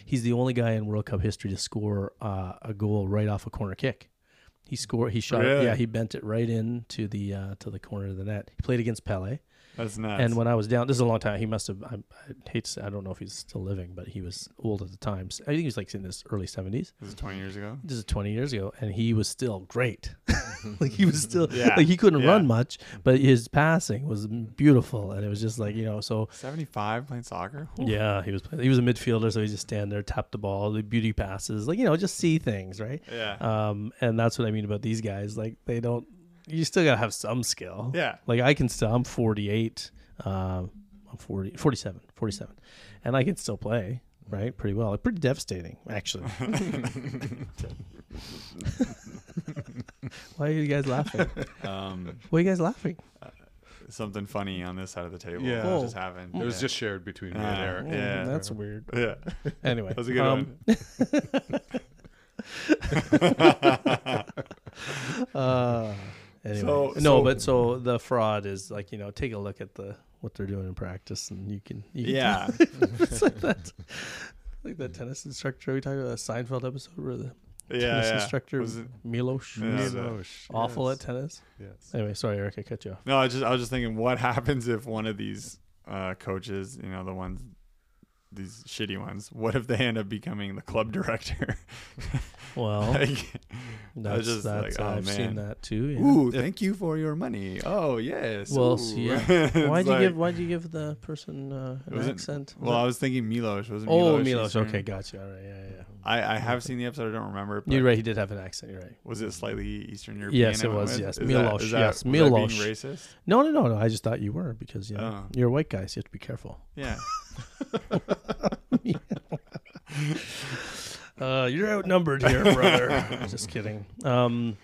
S2: He's the only guy in World Cup history to score uh, a goal right off a corner kick. He scored. He shot.
S3: Really?
S2: Yeah, he bent it right into the uh, to the corner of the net. He played against Pele.
S3: That's nuts.
S2: And when I was down, this is a long time. He must have. I, I hate to say, I don't know if he's still living, but he was old at the time. I think he was like in his early seventies.
S3: this is 20 years ago.
S2: This is twenty years ago, and he was still great. like he was still
S3: Yeah,
S2: like he couldn't
S3: yeah.
S2: run much, but his passing was beautiful, and it was just like you know. So
S3: 75 playing soccer. Ooh.
S2: yeah, he was playing, he was a midfielder, so he just stand there, tap the ball, the beauty passes, like you know, just see things, right?
S3: Yeah.
S2: Um, and that's what I mean about these guys. Like they don't. You still gotta have some skill.
S3: yeah.
S2: Like I can still, I'm 48, um, I'm 40, 47, 47, and I can still play, right? Pretty well. Pretty devastating, actually. Why are you guys laughing?
S3: Um,
S2: Why are you guys laughing?
S3: something funny on this side of the table.
S4: Yeah.
S3: that
S2: Oh.
S3: just happened.
S4: it was
S3: Yeah.
S4: just shared between me and Erik.
S3: Yeah.
S2: Oh, that's weird.
S3: Yeah.
S2: Anyway,
S3: That was a good
S2: um,
S3: one.
S2: uh, anyway,
S3: So-
S2: no,
S3: so-
S2: but so the fraud is like you know, take a look at the what they're doing in practice, and you can, you can
S3: Yeah.
S2: it's like that, like that tennis instructor we talked about, that Seinfeld episode where the
S3: yeah.
S2: tennis
S3: yeah.
S2: instructor
S3: Was it-
S2: Milos
S3: Yeah,
S2: was
S3: the-
S2: awful
S4: yes,
S2: at tennis.
S4: Yes.
S2: Anyway, sorry, Erik, I cut you off.
S3: No, I just I was just thinking, what happens if one of these uh, coaches, you know, the ones, these shitty ones, what if they end up becoming the club director?
S2: Well,
S3: like,
S2: that's
S3: just
S2: that's
S3: like, oh,
S2: I've seen that too. Yeah.
S3: ooh, thank you for your money. Oh yes.
S2: Well, see, yeah. Why'd you
S3: like-
S2: give Why'd you give the person uh, an accent?
S3: Well, I was thinking Milos. Was it
S2: oh,
S3: Milos?
S2: Milos. Okay, gotcha. All right, yeah, yeah.
S3: I, I have seen the episode. I don't remember. But
S2: You're right. He did have an accent. You're right.
S3: Was it slightly Eastern European?
S2: Yes, it was,
S3: with?
S2: yes.
S3: Is
S2: Milos,
S3: That, is that,
S2: yes, Milos.
S3: racist?
S2: No, no, no, no. I just thought you were because you know
S3: Oh.
S2: you're a white guy, so you have to be careful.
S3: Yeah.
S2: Uh, you're outnumbered here, brother. Just kidding. Um,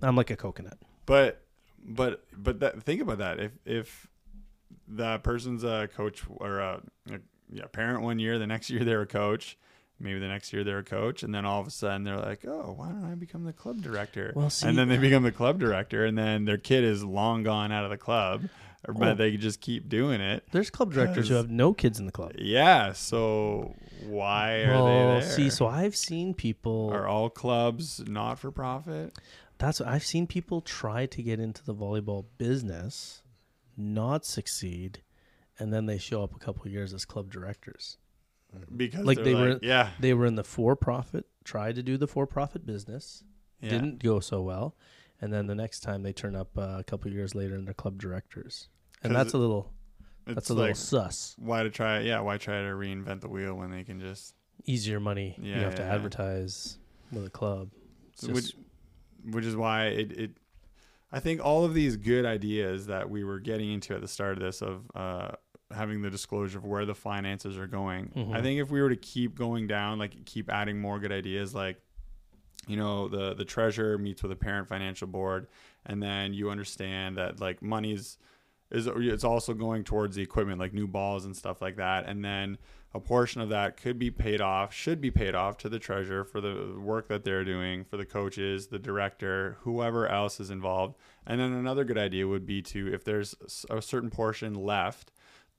S2: I'm like a coconut.
S3: But but but that, think about that. If if that person's a coach or a, a yeah parent one year, the next year they're a coach, maybe the next year they're a coach, and then all of a sudden they're like, oh, why don't I become the club director?
S2: Well, see-
S3: and then they uh, become the club director, and then their kid is long gone out of the club, or-
S2: Oh.
S3: but they just keep doing it.
S2: There's club directors who have no kids in the club.
S3: Yeah, so why are
S2: Well,
S3: they there?
S2: see, so I've seen people.
S3: are all clubs not for profit?
S2: That's what I've seen people try to get into the volleyball business, not succeed, and then they show up a couple of years as club directors.
S3: Because
S2: Like they were-
S3: yeah,
S2: They were in the for-profit, tried to do the for-profit business,
S3: yeah.
S2: didn't go so well, and then the next time they turn up uh, a couple of years later and they're club directors, and that's a little that's a little
S3: like,
S2: sus.
S3: why to try? Yeah, why try to reinvent the wheel when they can just
S2: Easier money.
S3: Yeah,
S2: you have to
S3: yeah, yeah.
S2: advertise with a club. It's
S3: which, which is why it, it I think all of these good ideas that we were getting into at the start of this of uh, having the disclosure of where the finances are going.
S2: Mhm.
S3: I think if we were to keep going down, like keep adding more good ideas, like you know the the treasurer meets with a parent financial board, and then you understand that like money's is it's also going towards the equipment like new balls and stuff like that, and then a portion of that could be paid off, should be paid off to the treasurer for the work that they're doing, for the coaches, the director, whoever else is involved. And then another good idea would be to, if there's a certain portion left,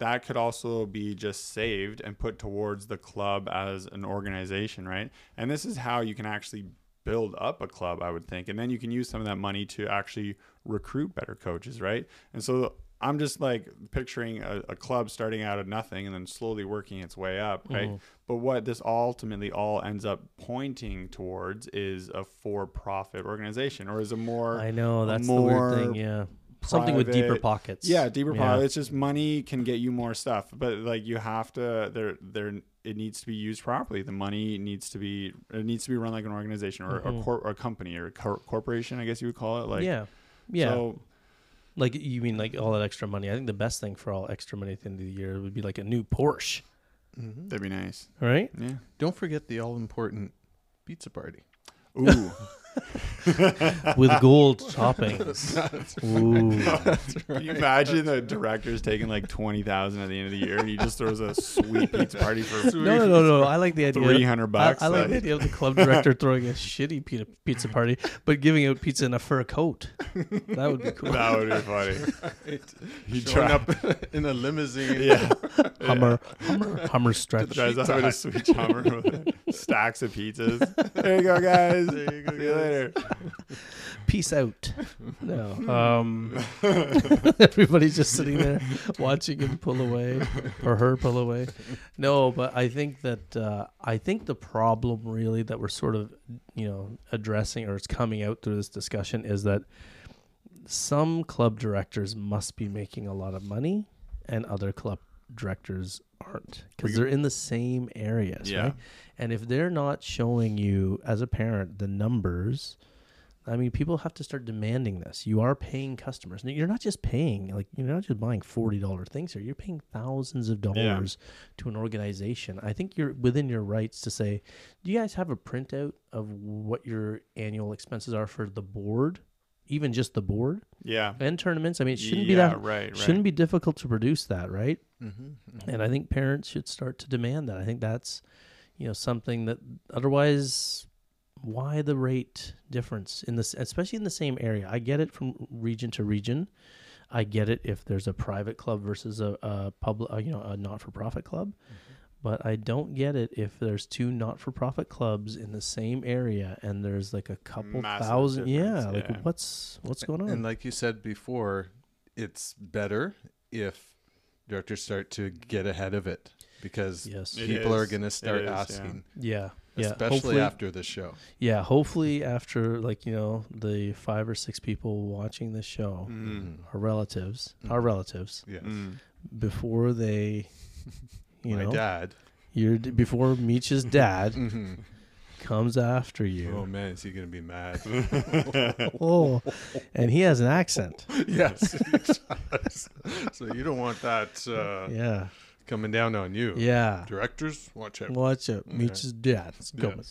S3: that could also be just saved and put towards the club as an organization, right? And this is how you can actually build up a club, I would think. And then you can use some of that money to actually recruit better coaches, right? And so I'm just like picturing a, a club starting out of nothing and then slowly working its way up, right?
S2: Mhm.
S3: But what this ultimately all ends up pointing towards is a for-profit organization, or is a more
S2: I know that's the weird
S3: more
S2: thing. Yeah, something with deeper pockets.
S3: yeah, deeper
S2: Yeah.
S3: pocket. It's just money can get you more stuff, but like you have to there there it needs to be used properly. The money needs to be it needs to be run like an organization or
S2: Mhm.
S3: a, cor- or a company or a cor- corporation, I guess you would call it. Like
S2: yeah, yeah.
S3: So,
S2: like you mean like all that extra money? I think the best thing for all extra money at the end of the year would be like a new Porsche,
S4: Mhm.
S3: that'd be nice.
S2: right?
S3: Yeah.
S4: Don't forget the all important pizza party.
S3: Ooh.
S2: With gold toppings. Ooh,
S3: Can you imagine the director's taking like twenty thousand at the end of the year, and he just throws a sweet pizza party for
S2: no, no, no, no. I like the idea.
S3: three hundred bucks.
S2: I like the idea of the club director throwing a shitty pizza, pizza party, but giving out pizza in a fur coat. That would be cool.
S3: that would be funny. He
S4: Showing
S3: try-
S4: up in a limousine.
S3: Yeah.
S2: Hummer, Hummer, Hummer stretch.
S3: Drives up in a sweet Hummer with stacks of pizzas. There you go, guys.
S4: There you go,
S3: See you
S4: guys.
S3: Later.
S2: Peace out. No. Um, everybody's just sitting there watching him pull away or her pull away. No, but I think that uh, I think the problem really that we're sort of you know addressing or it's coming out through this discussion is that some club directors must be making a lot of money and other club directors aren't because they're in the same areas,
S3: Yeah.
S2: right? And if they're not showing you as a parent the numbers, I mean, people have to start demanding this. You are paying customers. You're not just paying like you're not just buying forty dollar things here. You're paying thousands of dollars to an organization. I think you're within your rights to say, do you guys have a printout of what your annual expenses are for the board, even just the board
S3: Yeah.
S2: and tournaments? I mean, it shouldn't be that
S3: right, right.
S2: shouldn't be difficult to produce that, right?
S4: Mm-hmm.
S2: And I think parents should start to demand that. I think that's, you know, something that otherwise, why the rate difference in this, especially in the same area? I get it from region to region. I get it if there's a private club versus a, a public, uh, you know, a not-for-profit club. But I don't get it if there's two not-for-profit clubs in the same area and there's like a couple
S3: Massive
S2: thousand. Yeah,
S3: difference,
S2: like what's what's going on?
S4: And like you said before, it's better if directors start to get ahead of it because
S2: yes.
S3: It
S4: people are going to start
S3: is,
S4: asking,
S2: yeah. Yeah.
S4: especially
S2: Hopefully-
S4: after the show.
S2: Yeah, hopefully after like, you know, the five or six people watching this show,
S3: Mm.
S2: our relatives,
S4: Mm.
S2: our relatives,
S4: Yes.
S3: Mm.
S2: before they, you
S4: My
S2: know,
S4: dad.
S2: your before Meach's dad
S4: Mhm.
S2: comes after you.
S4: Oh man, is he going to be mad?
S2: Oh, and he has an accent.
S4: yes. he does. so you don't want that. Uh,
S2: Yeah.
S4: Coming down on you.
S2: Yeah.
S4: Directors, watch out.
S2: Watch out. Meets his dad. It's coming.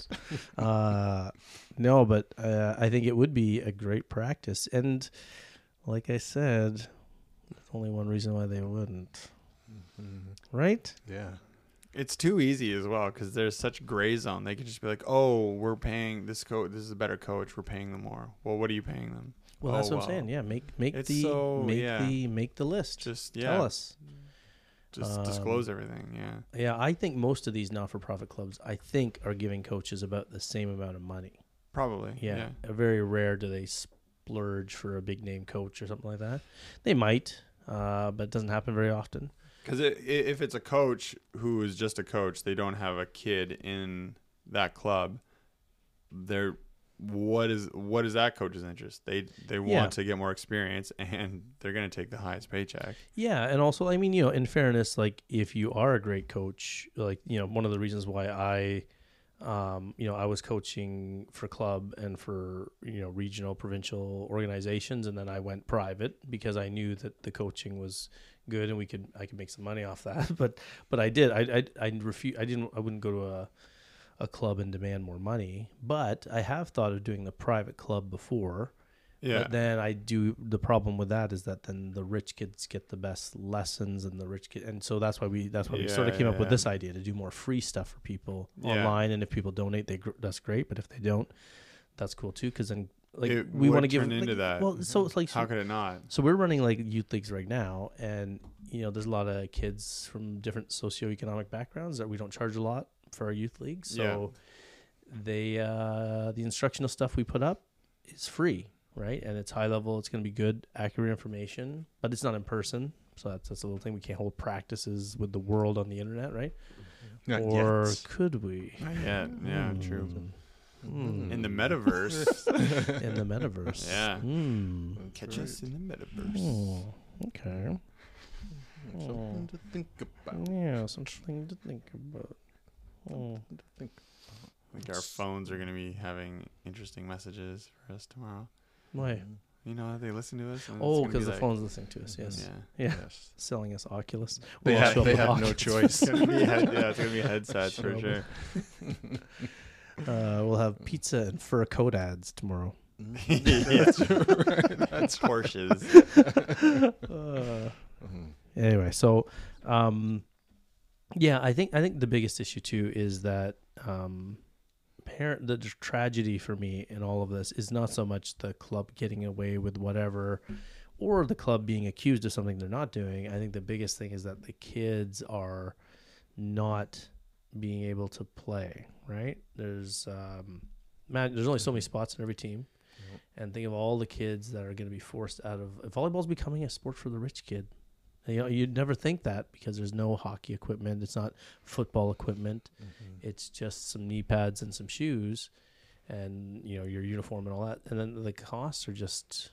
S2: uh, no, but uh, I think it would be a great practice. And like I said, there's only one reason why they wouldn't. Right?
S4: Yeah.
S3: It's too easy as well because there's such gray zone. They could just be like, "Oh, we're paying this coach. This is a better coach. We're paying them more." Well, what are you paying them?
S2: Well, that's
S3: Oh,
S2: what I'm saying. Yeah, make make
S3: It's
S2: the
S3: so-
S2: make
S3: yeah.
S2: the make the list.
S3: Just
S2: Tell us.
S3: Just
S2: Um,
S3: disclose everything. Yeah,
S2: Yeah, I think most of these not-for-profit clubs, I think, are giving coaches about the same amount of money.
S3: probably.
S2: Yeah,
S3: Yeah,
S2: very rare do they splurge for a big name coach or something like that. They might, uh, but it doesn't happen very often.
S3: because it, if it's a coach who is just a coach, they don't have a kid in that club. They're what is what is that coach's interest? They they want
S2: Yeah.
S3: to get more experience, and they're going to take the highest paycheck.
S2: Yeah, and also, I mean, you know, in fairness, like if you are a great coach, like you know, one of the reasons why I, um, you know, I was coaching for club and for you know regional, provincial organizations, and then I went private because I knew that the coaching was good and we could I could make some money off that. But but I did I I I refuse I didn't I wouldn't go to a a club and demand more money. But I have thought of doing the private club before.
S3: Yeah,
S2: But then I do the problem with that is that then the rich kids get the best lessons and the rich kid and so that's why we that's why we sort of
S3: Yeah,
S2: came up with this idea to do more free stuff for people
S3: Yeah.
S2: online and if people donate they that's great but if they don't that's cool too cuz then like
S3: It
S2: we want to give
S3: into
S2: like-
S3: that.
S2: Well, so it's like
S3: how could it not?
S2: so we're running like youth leagues right now, and you know, there's a lot of kids from different socioeconomic backgrounds that we don't charge a lot for our youth leagues. So they uh, the instructional stuff we put up is free, right? And it's high level. It's going to be good, accurate information, but it's not in person. So that's that's a little thing. We can't hold practices with the world on the internet, right?
S4: Not
S2: or
S4: yet.
S2: could we?
S3: Not yet. Yeah, true.
S2: Hmm.
S3: In the metaverse,
S2: in the metaverse.
S3: Yeah.
S2: Hmm.
S3: catch us in the metaverse.
S2: Hmm. Okay.
S4: Something to think about.
S2: Yeah, something to think about. Oh.
S4: Something to think.
S3: I think our phones are going to be having interesting messages for us tomorrow.
S2: Why?
S3: You know, they listen to us.
S2: Oh,
S3: gonna be
S2: because the
S3: like-
S2: phone's listening to us. Yes.
S3: Yeah.
S2: Yeah.
S4: Yes.
S2: Selling us Oculus.
S4: They,
S2: We'll
S4: have, they
S2: with
S4: have no choice.
S3: It's gonna be head, yeah, it's gonna be headsets for sure.
S2: Uh, we'll have pizza and fur coat ads tomorrow.
S3: That's, That's Porsches.
S2: Uh,
S4: Mhm.
S2: anyway, so um, yeah, I think I think the biggest issue too is that um, parent the tragedy for me in all of this is not so much the club getting away with whatever or the club being accused of something they're not doing. I think the biggest thing is that the kids are not being able to play. Right? There's um, man, there's only so many spots in every team.
S4: Yep.
S2: And think of all the kids that are going to be forced out of volleyball's becoming a sport for the rich kid. You know, you'd never think that because there's no hockey equipment. It's not football equipment.
S4: Mhm.
S2: It's just some knee pads and some shoes, and you know your uniform and all that. And then the costs are just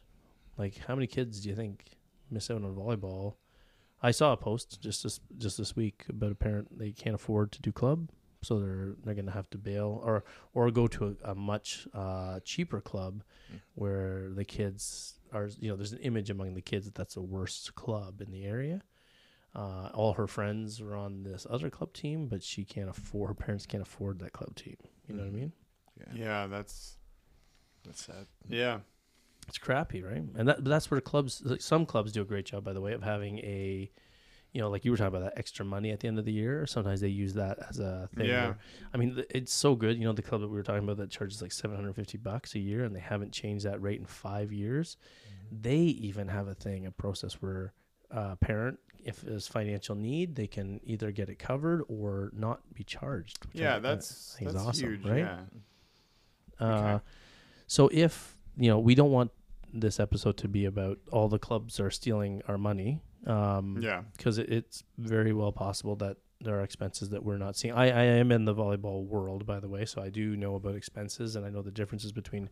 S2: like how many kids do you think miss out on volleyball? I saw a post just this just this week about a parent they can't afford to do club, so they're they're gonna have to bail or or go to a, a much uh, cheaper club
S4: Mm.
S2: where the kids are you know there's an image among the kids that that's the worst club in the area. Uh, all her friends are on this other club team, but she can't afford. Her parents can't afford that club team. You know what I mean?
S4: Yeah.
S3: Yeah, that's
S4: That's sad.
S3: yeah.
S2: It's crappy, right? And that, that's where clubs, like some clubs do a great job, by the way, of having a, you know, like you were talking about that extra money at the end of the year. Sometimes they use that as a thing.
S3: Yeah.
S2: where- I mean, it's so good. You know, the club that we were talking about that charges like 750 bucks a year and they haven't changed that rate in five years. They even have a thing, a process where a parent, if there's financial need, they can either get it covered or not be charged.
S3: Yeah,
S2: I
S3: that's
S2: is
S3: that's
S2: awesome,
S3: huge.
S2: right?
S3: Yeah.
S2: Uh,
S3: Okay.
S2: So if you know, we don't want this episode to be about all the clubs are stealing our money. Um,
S3: Yeah.
S2: because it, it's very well possible that there are expenses that we're not seeing. I, I am in the volleyball world, by the way, so I do know about expenses and I know the differences between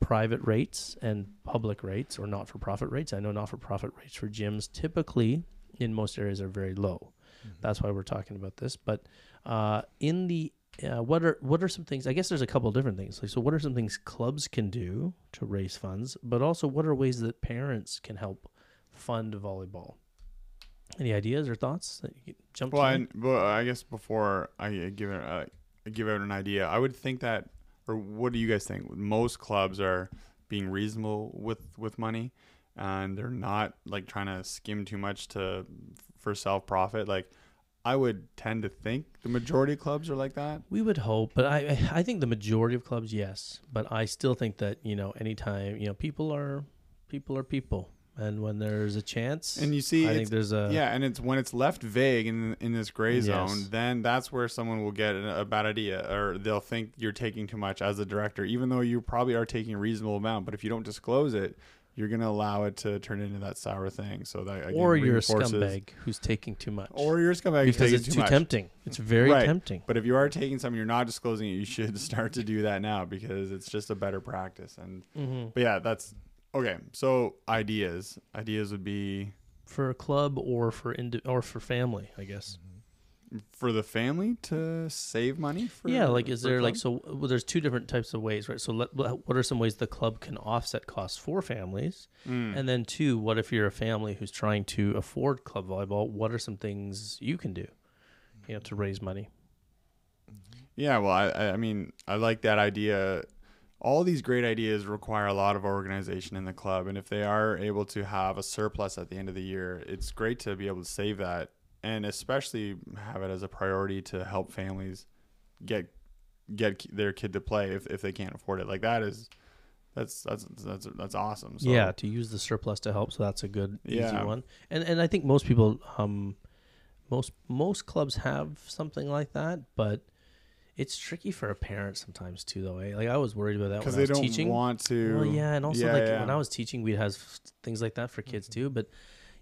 S2: private rates and public rates or not for profit rates. I know not for profit rates for gyms typically in most areas are very low. That's why we're talking about this. But uh, in the uh, what are what are some things? I guess there's a couple different things. Like, so, what are some things clubs can do to raise funds? But also, what are ways that parents can help fund volleyball? Any ideas or thoughts that you could jump
S3: Well,
S2: to?
S3: I, well, I guess before I give it uh, give out an idea, I would think that, or what do you guys think? Most clubs are being reasonable with with money, and they're not like trying to skim too much to for self profit. Like, I would tend to think the majority of clubs are like that.
S2: We would hope, but I I I think the majority of clubs, yes. But I still think that you know, anytime you know, people are people are people, and when there's a chance,
S3: And you see,
S2: I think there's a
S3: yeah, and it's when it's left vague in in this gray zone,
S2: Yes.
S3: then that's where someone will get a, bad idea, or they'll think you're taking too much as a director, even though you probably are taking a reasonable amount. But if you don't disclose it, you're gonna allow it to turn into that sour thing. So that again,
S2: or you're a scumbag who's taking too much,
S3: or you're a scumbag who's
S2: because it's
S3: too,
S2: too tempting. It's very
S3: Right.
S2: tempting.
S3: But if you are taking something, you're not disclosing it. You should start to do that now because it's just a better practice. And
S2: hmm
S3: but yeah, that's okay. So ideas, ideas would be
S2: For a club or for indi- or for family, I guess.
S3: for the family to save money. For,
S2: yeah, like is
S3: for
S2: there like
S3: club?
S2: so? Well, there's two different types of ways, right? So let, what are some ways the club can offset costs for families?
S3: Mm.
S2: And then two, what if you're a family who's trying to afford club volleyball? What are some things you can do, you know, to raise money?
S3: Yeah, well, I, I I mean, I like that idea. All these great ideas require a lot of organization in the club, and if they are able to have a surplus at the end of the year, it's great to be able to save that, and especially have it as a priority to help families get get their kid to play if, if they can't afford it. Like that is that's that's that's that's awesome. So,
S2: yeah, to use the surplus to help. So that's a good easy one. And and I think most people, um, most most clubs have something like that, but it's tricky for a parent sometimes too, though. Eh? Like I was worried about that
S3: because
S2: when I
S3: they
S2: was
S3: don't
S2: teaching.
S3: want to.
S2: Well, yeah, and also
S3: Yeah,
S2: like
S3: yeah. Mm-hmm.
S2: when I was teaching, we'd have things like that for kids too. But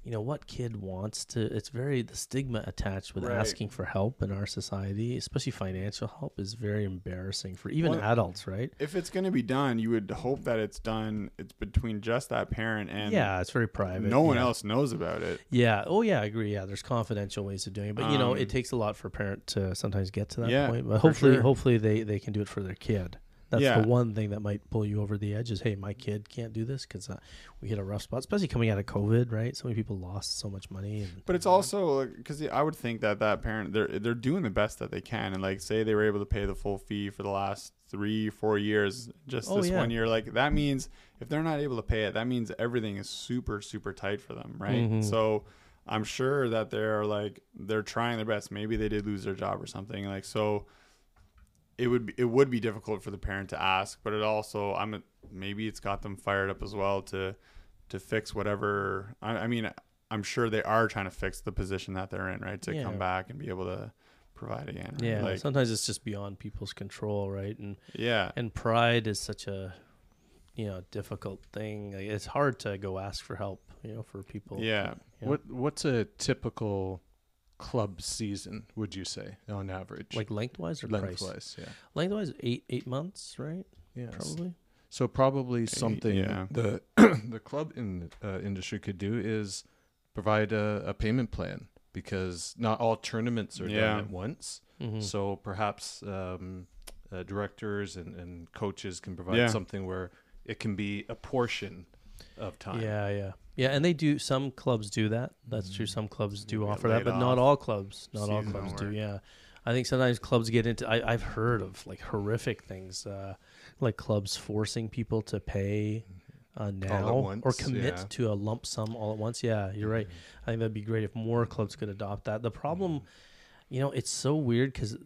S2: you know what kid wants to? It's very the stigma attached with
S3: Right.
S2: asking for help in our society, especially financial help, is very embarrassing for even
S3: Well,
S2: adults, right?
S3: if it's going to be done, you would hope that it's done. It's between just that parent and
S2: yeah, it's very private.
S3: no one
S2: yeah.
S3: else knows about it.
S2: Yeah. Oh, yeah. I agree. Yeah, there's confidential ways of doing it, but you know,
S3: Um,
S2: it takes a lot for a parent to sometimes get to that
S3: Yeah,
S2: point. But hopefully,
S3: sure.
S2: hopefully they they can do it for their kid. That's
S3: Yeah.
S2: the one thing that might pull you over the edge. Is hey, my kid can't do this because uh, we hit a rough spot, especially coming out of COVID, right? So many people lost so much money, and
S3: But it's also because I would think that that parent they're they're doing the best that they can, and like say they were able to pay the full fee for the last three four years, just
S2: Oh,
S3: this
S2: yeah.
S3: one year. Like that means if they're not able to pay it, that means everything is super super tight for them, right?
S2: Mhm.
S3: So I'm sure that they're like they're trying their best. Maybe they did lose their job or something. Like so, it would be, it would be difficult for the parent to ask, but it also I'm maybe it's got them fired up as well to to fix whatever. I, I mean, I'm sure they are trying to fix the position that they're in, right? To
S2: Yeah.
S3: come back and be able to provide again. right?
S2: yeah,
S3: like,
S2: sometimes it's just beyond people's control, right? And
S3: yeah,
S2: and pride is such a you know difficult thing. Like, it's hard to go ask for help, you know, for people.
S3: yeah.
S2: Yeah.
S4: What what's a typical club season? Would you say on average?
S2: like lengthwise or price?
S4: lengthwise, yeah.
S2: Lengthwise, eight eight months, right?
S4: Yeah,
S2: Probably.
S4: So probably something
S3: yeah.
S4: the the club in uh, industry could do is provide a, a payment plan because not all tournaments are
S3: Yeah.
S4: done at once.
S2: Mhm.
S4: So perhaps um, uh, directors and, and coaches can provide
S3: Yeah.
S4: something where it can be a portion of time.
S2: Yeah, yeah, yeah, and they do. Some clubs do that. That's true. Some clubs do offer that, but not all clubs. Not all
S3: Seasonal
S2: clubs do. Yeah, I think sometimes clubs get into. I, I've heard of like horrific things, uh, like clubs forcing people to pay uh, now or
S4: once,
S2: commit
S4: yeah.
S2: to a lump sum all at once. Yeah, you're right. I think that'd be great if more clubs could adopt that. The problem. You know, it's so weird because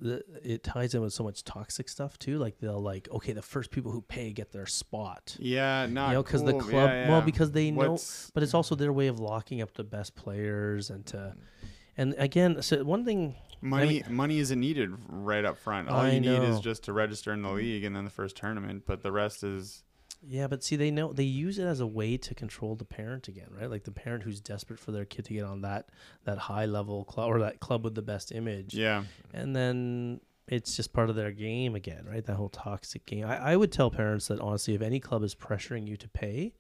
S2: it ties in with so much toxic stuff too. Like they'll like, okay, the first people who pay get their spot.
S3: Yeah, not
S2: you know, because the club,
S3: Yeah,
S2: well, because they know,
S3: What's-
S2: but it's also their way of locking up the best players and to, mm. and again, so one thing,
S3: money money isn't needed right up front. All
S2: I
S3: you need is just to register in the mm. league and then the first tournament, but the rest is
S2: yeah, but see, they know they use it as a way to control the parent again, right? Like the parent who's desperate for their kid to get on that that high level club or that club with the best image,
S3: yeah.
S2: and then it's just part of their game again, right? That whole toxic game. I, I would tell parents that honestly, if any club is pressuring you to pay,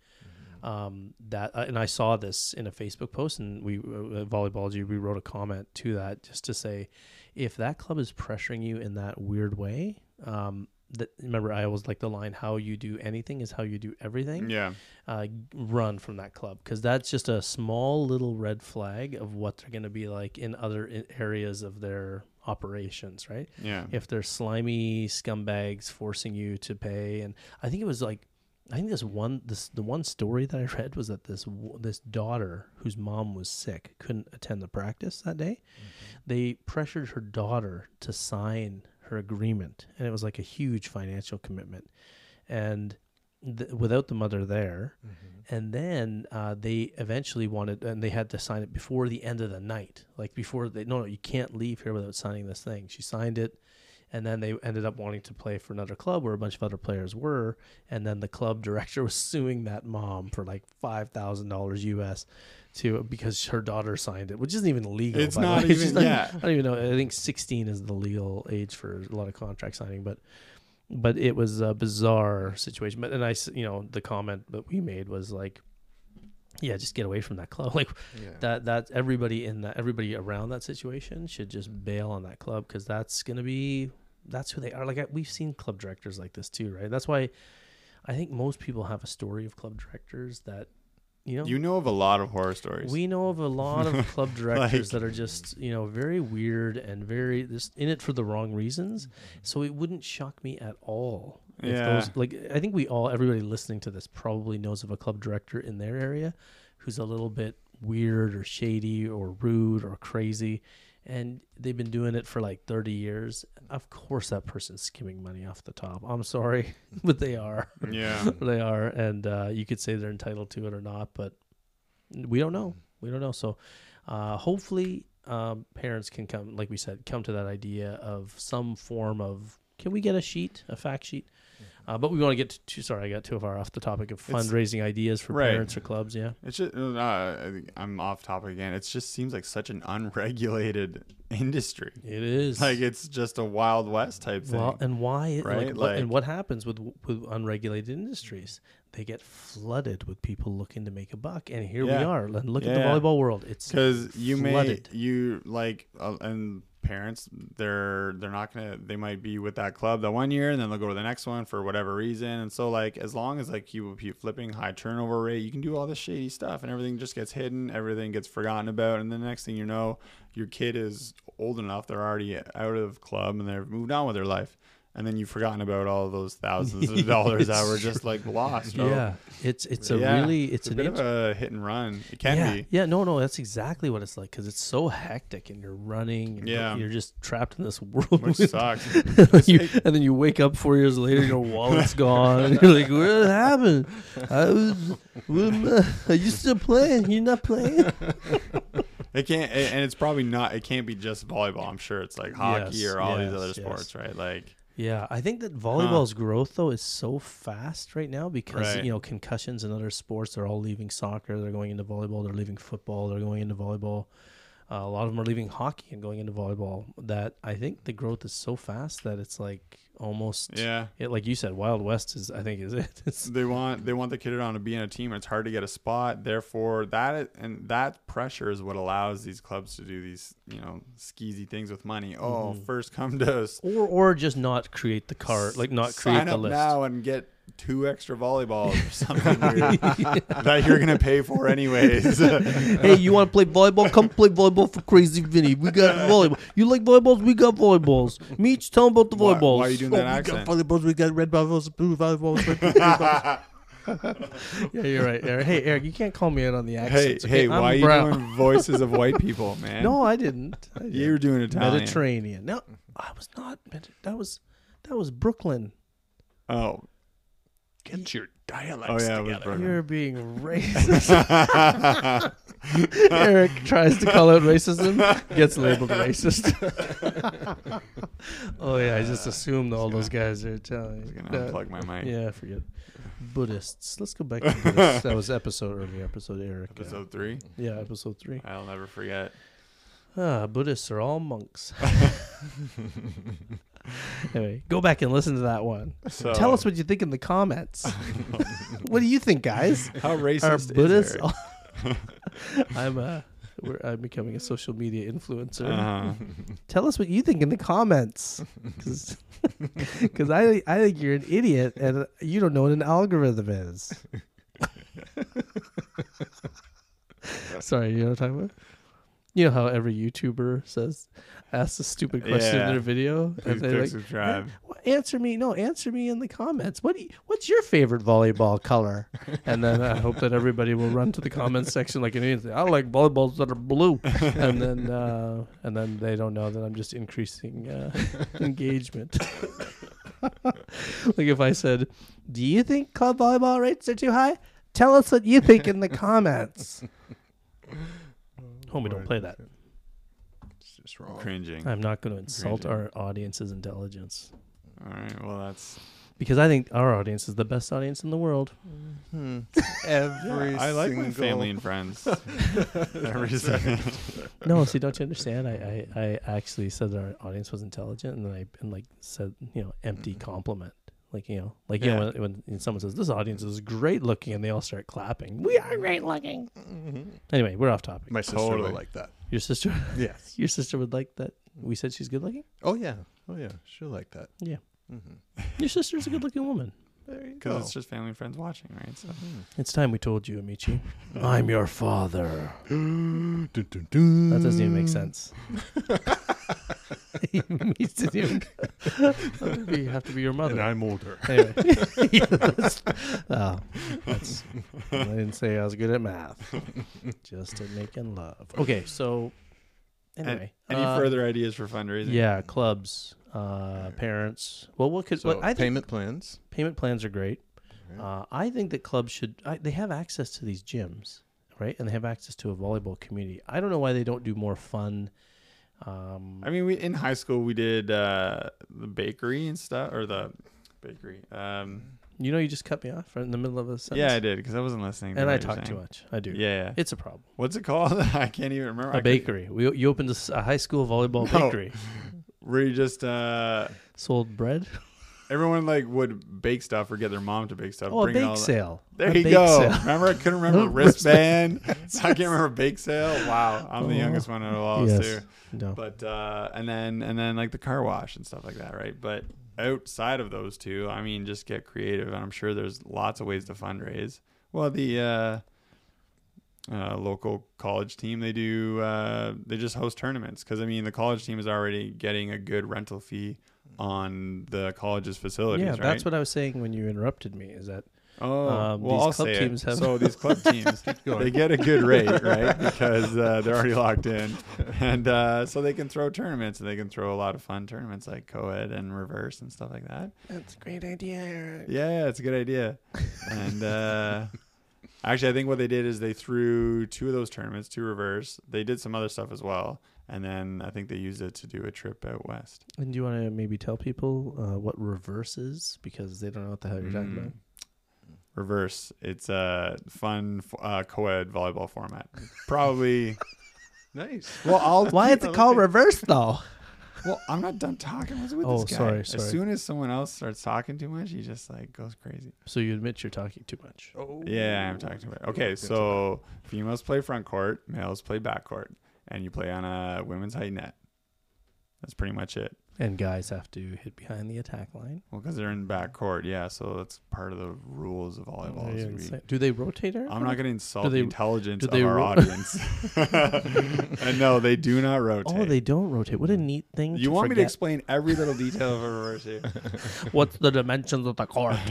S2: um, that uh, and I saw this in a Facebook post, and we uh, Volleyballogy we wrote a comment to that just to say, if that club is pressuring you in that weird way, um, that remember I always like the line, "How you do anything is how you do everything."
S3: Yeah.
S2: uh, run from that club because that's just a small little red flag of what they're going to be like in other areas of their operations, right?
S3: Yeah.
S2: If they're slimy scumbags forcing you to pay, and I think it was like, I think this one, this the one story that I read was that this this daughter whose mom was sick couldn't attend the practice that day. They pressured her daughter to sign her agreement, and it was like a huge financial commitment, and th- without the mother there, and then uh, they eventually wanted, and they had to sign it before the end of the night. Like before they, no, no, you can't leave here without signing this thing. She signed it, and then they ended up wanting to play for another club where a bunch of other players were, and then the club director was suing that mom for like five thousand dollars US. To because her daughter signed it, which isn't even legal.
S3: It's not
S2: way.
S3: Even- yeah.
S2: I don't even know. I think 16 is the legal age for a lot of contract signing, but but it was a bizarre situation. But and I, you know, the comment that we made was like, yeah, just get away from that club. Like
S4: Yeah.
S2: that that everybody in that everybody around that situation should just bail on that club because that's gonna be that's who they are. Like I, we've seen club directors like this too, right? That's why I think most people have a story of club directors that you know
S3: You know of a lot of horror stories.
S2: we know of a lot of club directors
S3: Like-
S2: that are just, you know, very weird and very just in it for the wrong reasons. So it wouldn't shock me at all. If
S3: Yeah.
S2: those like I think we all everybody listening to this probably knows of a club director in their area who's a little bit weird or shady or rude or crazy and they've been doing it for like 30 years. Of course that person's skimming money off the top. I'm sorry, but they are
S3: yeah.
S2: they are, and uh, you could say they're entitled to it or not, but we don't know. We don't know. So, uh, hopefully, um, parents can come, like we said, come to that idea of some form of. Can we get a sheet, a fact sheet? Uh, but we want to get to. Sorry, I got too far off the topic of fundraising ideas for
S3: right.
S2: parents or clubs. Yeah,
S3: It's just uh, I'm off topic again. It just seems like such an unregulated industry.
S2: it is.
S3: Like it's just a wild west type thing.
S2: well, and why? it-
S3: right?
S2: Like, what, and what happens with with unregulated industries? They get flooded with people looking to make a buck, and here we are. And look at the volleyball world. It's
S3: because you
S2: flooded.
S3: may you like uh, and parents they're they're not gonna they might be with that club the one year and then they'll go to the next one for whatever reason. And so like as long as like you keep flipping high turnover rate you can do all this shady stuff and everything just gets hidden everything gets forgotten about. And the next thing you know your kid is old enough they're already out of club and they've moved on with their life and then you've forgotten about all those thousands of dollars that were just like lost bro.
S2: Yeah, it's it's a
S3: Yeah.
S2: really it's,
S3: it's a bit of a hit and run it can
S2: yeah,
S3: be
S2: yeah no no that's exactly what it's like because it's so hectic and you're running and
S3: Yeah.
S2: you're just trapped in this world
S3: which sucks
S2: you, and then you wake up four years later your wallet's gone and you're like what happened I was I- are you still playing you're not playing
S3: It can't, and it's probably not. It can't be just volleyball. I'm sure it's like hockey
S2: Yes,
S3: or all these
S2: yes,
S3: other
S2: yes.
S3: sports, right? Like,
S2: Yeah, I think that volleyball's growth though is so fast right now because
S3: Right.
S2: you know concussions and other sports they're all leaving soccer, they're going into volleyball, they're leaving football, they're going into volleyball. Uh, a lot of them are leaving hockey and going into volleyball. That I think the growth is so fast that it's like almost
S3: yeah,
S2: it, like you said, Wild West is I think is it. It's,
S3: they want they want the kid on to be in a team. It's hard to get a spot. Therefore, that and that pressure is what allows these clubs to do these you know skeezy things with money. Oh,
S2: Mhm.
S3: first come to us.
S2: or or just not create the card, like not create
S3: sign
S2: the
S3: up
S2: list.
S3: now and get two extra volleyballs or something weird that you're gonna pay for anyways.
S2: hey, you want to play volleyball? Come play volleyball for Crazy Vinny. We got volleyball. You like volleyballs? We got volleyballs. Meach, tell them about the
S3: Why-
S2: volleyballs.
S3: why are you doing that oh, accent?
S2: volleyballs. We got red volleyballs, blue volleyballs. red volleyballs. yeah, you're right, Erik. Hey, Erik, you can't call me out on the
S3: hey,
S2: okay?
S3: hey,
S2: I'm
S3: why are you doing voices of white people, man?
S2: No, I didn't. I
S3: you were doing Italian.
S2: Mediterranean. No, I was not. That was that was Brooklyn.
S3: Oh,
S4: Get your dialects
S3: Oh, yeah,
S4: together.
S2: You're being racist. Erik tries to call out racism, gets labeled racist. oh yeah, I just assumed all those guys are
S3: I was
S2: Italian.
S3: gonna
S2: Uh,
S3: unplug my mic.
S2: yeah, forget. Buddhists. Let's go back to Buddhists. that was episode earlier episode Erik. uh,
S3: Episode three.
S2: yeah, episode three.
S3: I'll never forget.
S2: Ah, Buddhists are all monks. anyway, go back and listen to that one.
S3: So
S2: Tell us what you think in the comments. what do you think, guys?
S3: how racist Are Buddhists?
S2: I'm uh We're, I'm becoming a social media influencer.
S3: Uh-huh.
S2: Tell us what you think in the comments, because I I think you're an idiot and you don't know what an algorithm is. Sorry, you know what I'm talking about? You know how every YouTuber says asks a stupid question
S3: Yeah.
S2: in their video,
S3: Please
S2: and they like
S3: subscribe.
S2: "Well, answer me. No, answer me in the comments. What do you, what's your favorite volleyball color? And then I hope that everybody will run to the comments section like an idiot. I like volleyballs that are blue, and then uh, and then they don't know that I'm just increasing uh, engagement. like if I said, "Do you think club volleyball rates are too high?" Tell us what you think in the comments. Homie, don't play that.
S4: It's just wrong.
S3: Cringing.
S2: I'm not going to insult
S3: Cringing.
S2: our audience's intelligence
S3: All right. Well, that's.
S2: because I think our audience is the best audience in the world.
S4: Hmm. Every
S3: I like my
S4: single-
S3: family and friends. Every single.
S2: No, see, don't you understand? I, I, I actually said that our audience was intelligent, and then I and like said, you know, empty compliment. Like you know, like you know, when, when someone says this audience is great looking, and they all start clapping. We are great looking. Anyway, we're off topic.
S4: My sister
S3: Totally.
S4: will like that.
S2: Your sister,
S4: Yes.
S2: your sister would like that. We said she's good looking.
S4: Oh yeah. Oh yeah. She'll like that.
S2: Yeah,
S4: Mm-hmm.
S2: your sister's a good looking woman.
S4: There
S3: Because
S4: go.
S3: it's just family and friends watching, right? So.
S2: It's time we told you, Amici. I'm your father.
S4: Dun, dun, dun.
S2: That doesn't even make sense. It doesn't even- you have to be your mother.
S4: And I'm older.
S2: Anyway, Yeah, that's, oh, that's, I didn't say I was good at math, just at making love. Okay, so anyway,
S3: Any
S2: uh,
S3: further ideas for fundraising?
S2: Yeah, clubs, uh, parents. Well, what could
S4: So
S2: what, I think
S4: payment plans.
S2: payment plans are great.
S4: Right.
S2: Uh, I think that clubs should. I, they have access to these gyms, right? And they have access to a volleyball community. I don't know why they don't do more fun. Um,
S3: I mean, we in high school we did uh, the bakery and stuff, or the bakery. Um,
S2: you know, you just cut me off right in the middle of a sentence.
S3: yeah, I did because I wasn't listening. to
S2: and I talk too much. I do.
S3: Yeah, yeah.
S2: it's a problem.
S3: What's it called? I can't even remember. I
S2: A
S3: could-
S2: bakery. We you opened a high school volleyball
S3: No.
S2: bakery.
S3: Where you just uh,
S2: Sold bread.
S3: everyone like would bake stuff or get their mom to bake stuff.
S2: Oh, a bake sale.
S3: There
S2: A
S3: you go.
S2: sale.
S3: Remember, I couldn't remember wristband. I can't remember bake sale. Wow, I'm the
S2: Oh.
S3: youngest one of all us
S2: Yes.
S3: too.
S2: No.
S3: But uh, and then and then like the car wash and stuff like that, right? But outside of those two, I mean, just get creative. And I'm sure there's lots of ways to fundraise. Well, the uh, uh, local college team they do uh, they just host tournaments because I mean the college team is already getting a good rental fee on the college's facilities.
S2: yeah,
S3: right?
S2: that's what I was saying when you interrupted me. Is that
S3: Oh,
S2: Um,
S3: well,
S2: these
S3: I'll
S2: club
S3: say
S2: teams
S3: it.
S2: have-
S3: So these club teams, they get a good rate, right? Because uh, they're already locked in, and uh, so they can throw tournaments, and they can throw a lot of fun tournaments like co-ed and reverse and stuff like that.
S2: that's a great idea.
S3: Yeah, it's a good idea. And uh, actually, I think what they did is they threw two of those tournaments, two reverse. They did some other stuff as well, and then I think they used it to do a trip out west.
S2: And do you want to maybe tell people uh, what reverse is because they don't know what the hell you're talking
S3: Mm.
S2: about?
S3: Reverse. It's a fun uh, co-ed volleyball format. Probably.
S4: Nice.
S3: Well, I'll
S2: Why is it called
S3: look
S2: reverse though?
S3: Well, I'm not done talking. With
S2: Oh,
S3: this guy?
S2: sorry, sorry.
S3: As soon as someone else starts talking too much, he just like goes crazy.
S2: So you admit you're talking too much.
S4: Oh.
S3: Yeah, I'm talking too much. Okay, so females play front court, males play back court, and you play on a women's height net. That's pretty much it.
S2: And guys have to hit behind the attack line.
S3: Well, because they're in back court, yeah. So that's part of the rules of oh, volleyball. is we-
S2: insane. Do they rotate her?
S3: I'm not going to insult
S2: Do they-
S3: the intelligence of our
S2: ro-
S3: audience. and no, they do not rotate.
S2: Oh, they don't rotate. What a neat thing.
S3: you want me to explain every little detail of a reverse here?
S2: What's the dimensions of the court?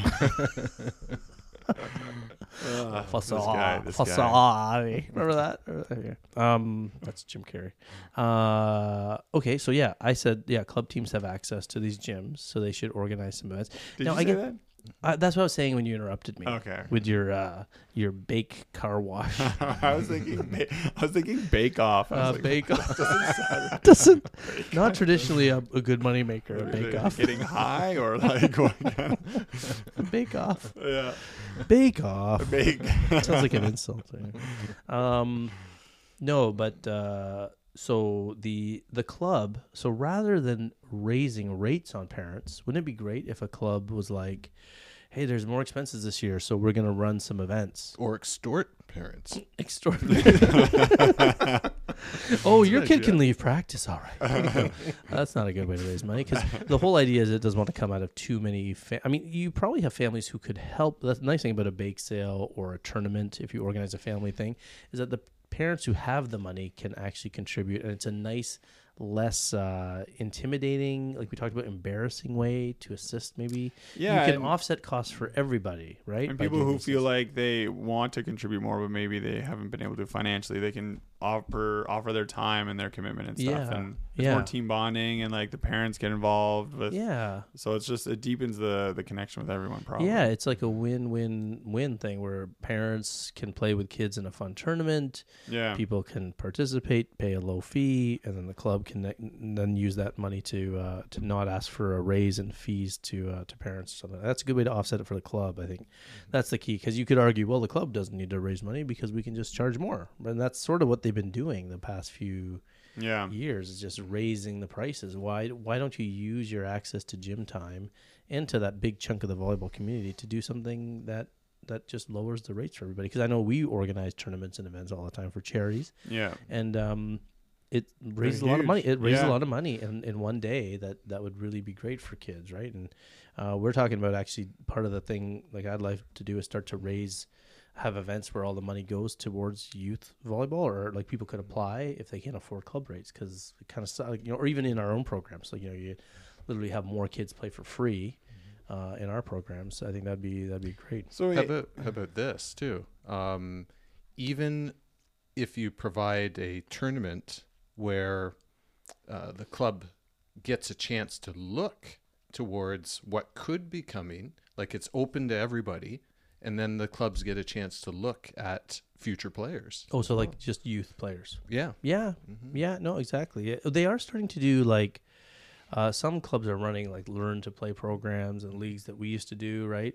S3: This
S2: Facade.
S3: guy, this guy.
S2: Remember that? Um, that's Jim Carrey. Uh, okay, so yeah, I said yeah, club teams have access to these gyms, so they should organize some events.
S3: Did
S2: No,
S3: you
S2: I
S3: say
S2: get-
S3: that?
S2: Uh, that's what I was saying when you interrupted me
S3: Okay.
S2: with your uh, your bake car wash.
S3: I was thinking, ba- I was thinking Bake Off. I was
S2: Uh,
S3: like,
S2: bake off doesn't not traditionally a, a good money maker.
S3: are
S2: Bake
S3: they
S2: off,
S3: Getting high or like going
S2: bake off,
S3: yeah,
S2: bake off.
S3: bake.
S2: Sounds like an insult. Um, no, but uh, so the the club. So rather than raising rates on parents, wouldn't it be great if a club was like, hey, there's more expenses this year, so we're gonna run some events.
S4: or extort parents.
S2: Extraordinary. oh, your kid can leave practice. All right. That's not a good way to raise money because the whole idea is it doesn't want to come out of too many. Fa- I mean, you probably have families who could help. That's the nice thing about a bake sale or a tournament, if you organize a family thing, is that the parents who have the money can actually contribute, and it's a nice, less uh, intimidating, like we talked about, embarrassing way to assist. Maybe
S3: Yeah,
S2: you can offset costs for everybody, right?
S3: And
S2: by
S3: people who feel like they want to contribute more, but maybe they haven't been able to financially, they can offer offer their time and their commitment and stuff.
S2: Yeah,
S3: And it's
S2: yeah.
S3: more team bonding, and like the parents get involved with.
S2: yeah.
S3: So it's just it deepens the the connection with everyone. Probably.
S2: Yeah, it's like a win-win-win thing where parents can play with kids in a fun tournament,
S3: Yeah.
S2: people can participate, pay a low fee, and then the club can then use that money to uh, to not ask for a raise in fees to uh, to parents. So that's a good way to offset it for the club. I think that's the key because you could argue, well, the club doesn't need to raise money because we can just charge more, and that's sort of what they've been doing the past few
S3: Yeah.
S2: years is just raising the prices. Why why don't you use your access to gym time and to that big chunk of the volleyball community to do something that that just lowers the rates for everybody? Because I know we organize tournaments and events all the time for charities,
S3: Yeah.
S2: and um, it raises a lot of money. It raises
S3: Yeah.
S2: a lot of money in, in one day. That that would really be great for kids, right? And uh, we're talking about actually part of the thing like I'd like to do is start to raise have events where all the money goes towards youth volleyball or like people could apply if they can't afford club rates because it kind of like you know or even in our own programs like you know you literally have more kids play for free uh, in our programs i think that'd be that'd be great
S3: So
S4: How
S3: it,
S4: about how about this too? Um, even if you provide a tournament where uh, the club gets a chance to look towards what could be coming, like it's open to everybody, and then the clubs get a chance to look at future players.
S2: oh so like just youth players.
S4: Yeah,
S2: yeah. Yeah no exactly. They are starting to do like uh, some clubs are running like learn to play programs and leagues that we used to do right?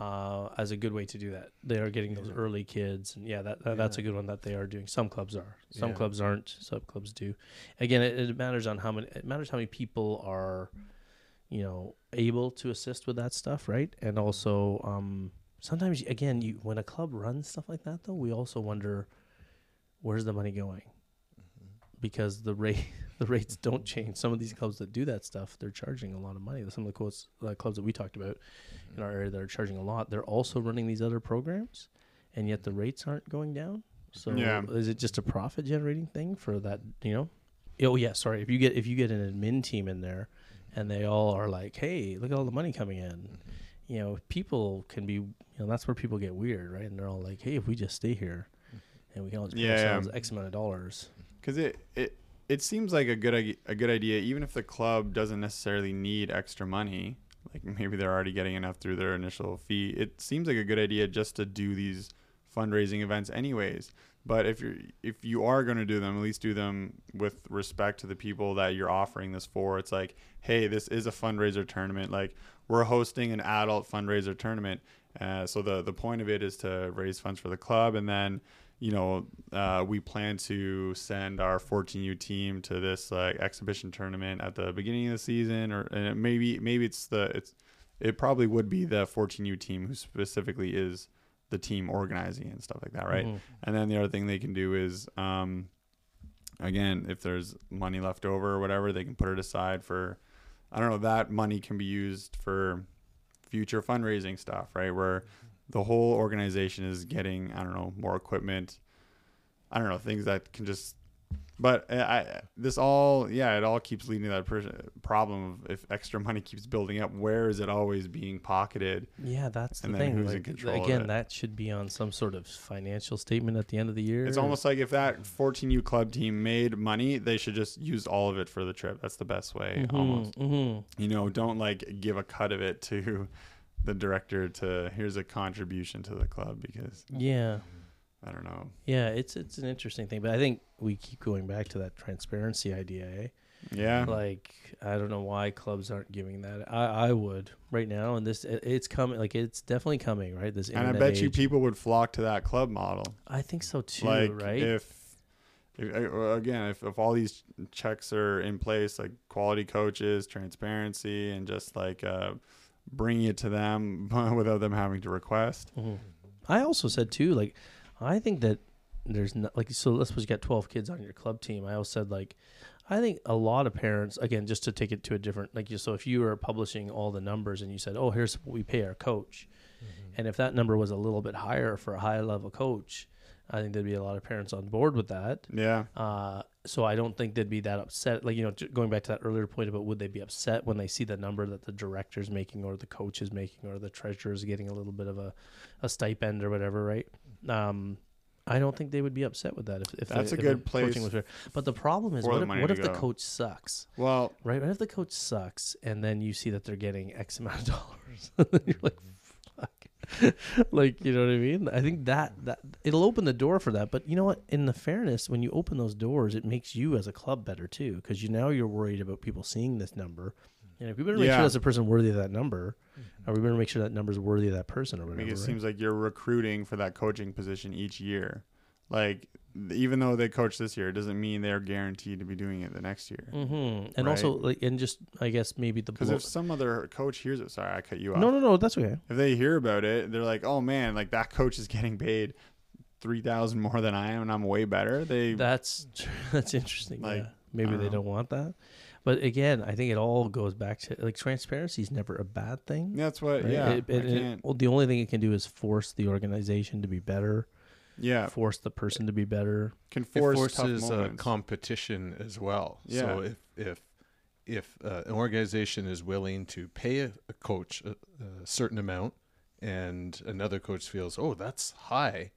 S2: Uh, as a good way to do that. They are getting those early kids and yeah that, that that's a good one that they are doing. Some clubs are. Some
S4: Yeah.
S2: clubs aren't. Some clubs do. Again it, it matters on how many it matters how many people are you know able to assist with that stuff right? And also um sometimes again you when a club runs stuff like that though we also wonder where's the money going? Mm-hmm. Because the rate the rates don't change. Some of these clubs that do that stuff they're charging a lot of money. Some of the quotes, uh, clubs that we talked about mm-hmm. in our area that are charging a lot they're also running these other programs and yet the rates aren't going down. So
S3: Yeah.
S2: is it just a profit generating thing for that you know? Oh yeah sorry. If you get if you get an admin team in there mm-hmm. and they all are like hey look at all the money coming in. You know people can be you know that's where people get weird right and they're all like hey if we just stay here and we can all just pay
S3: Yeah, yeah.
S2: x amount of dollars
S3: because it it it seems like a good a good idea, even if the club doesn't necessarily need extra money. Like maybe they're already getting enough through their initial fee. It seems like a good idea just to do these fundraising events, anyways. But if you're if you are going to do them, at least do them with respect to the people that you're offering this for. It's like, hey, this is a fundraiser tournament. Like we're hosting an adult fundraiser tournament. Uh, so the the point of it is to raise funds for the club, and then you know uh, we plan to send our 14U team to this like exhibition tournament at the beginning of the season, or and it maybe maybe it's the it's it probably would be the 14U team who specifically is the team organizing and stuff like that, right?
S2: Mhm.
S3: And then the other thing they can do is, um, again, if there's money left over or whatever, they can put it aside for, I don't know, that money can be used for future fundraising stuff, right? Where the whole organization is getting, I don't know, more equipment. I don't know, things that can just, but I, I this all, yeah, it all keeps leading to that problem of if extra money keeps building up, where is it always being pocketed?
S2: Yeah, that's the
S3: then
S2: thing.
S3: who's in
S2: like,
S3: control of
S2: again, that should be on some sort of financial statement at the end of the year.
S3: It's almost like if that 14U club team made money, they should just use all of it for the trip. That's the best way,
S2: Mhm,
S3: almost.
S2: mhm.
S3: You know, don't like give a cut of it to the director to here's a contribution to the club because
S2: Yeah,
S3: I don't know.
S2: yeah. It's it's an interesting thing, but I think we keep going back to that transparency idea. Eh?
S3: Yeah.
S2: Like I don't know why clubs aren't giving that. I I would right now, and this it, it's coming. Like it's definitely coming. Right. This
S3: and I bet you people would flock to that club model.
S2: I think so too.
S3: like
S2: right.
S3: if, if uh, again if, if all these checks are in place like quality coaches transparency and just like uh bringing it to them without them having to request.
S2: Mhm. I also said too, like, I think that there's not like so. Let's suppose you got twelve kids on your club team. I always said like, I think a lot of parents, again, just to take it to a different like, so if you were publishing all the numbers and you said, oh, here's what we pay our coach, and if that number was a little bit higher for a high level coach, I think there'd be a lot of parents on board with that.
S3: Yeah.
S2: Uh, so I don't think they'd be that upset. Like you know, going back to that earlier point about would they be upset when they see the number that the director's making, or the coach is making, or the treasurer is getting a little bit of a, a stipend or whatever, right? Um, I don't think they would be upset with that if, if
S3: That's
S2: the,
S3: a good place
S2: was fair. But the problem is, what if, what if the coach sucks?
S3: Well,
S2: Right? What if the coach sucks, and then you see that they're getting X amount of dollars, and you're like, "Fuck!" like you know what I mean? I think that that it'll open the door for that. But you know what? In the fairness, when you open those doors, it makes you as a club better too, because you now you're worried about people seeing this number. And if we better make
S3: Yeah.
S2: sure that's a person worthy of that number, or we better make sure that number is worthy of that person or
S3: I mean, it
S2: right?
S3: seems like you're recruiting for that coaching position each year. Like, even though they coach this year, it doesn't mean they're guaranteed to be doing it the next year.
S2: Mm-hmm. And also, like, and just I guess maybe the
S3: Because
S2: blow-
S3: if some other coach hears it, sorry, I cut you off.
S2: no, no, no, that's okay.
S3: If they hear about it, they're like, "Oh man, like that coach is getting paid three thousand more than I am, and I'm way better." They
S2: That's that's interesting.
S3: Like,
S2: yeah. Maybe
S3: don't
S2: they
S3: know.
S2: don't want that. But again, I think it all goes back to like transparency is never a bad thing.
S3: that's what.
S2: right?
S3: Yeah,
S2: It- it- it-
S3: can't.
S2: well, the only thing it can do is force the organization to be better,
S3: yeah,
S2: force the person to be better.
S3: can force tough
S4: forces uh, competition as well.
S3: Yeah.
S4: So if if if uh, an organization is willing to pay a, a coach a, a certain amount, and another coach feels, oh, that's high,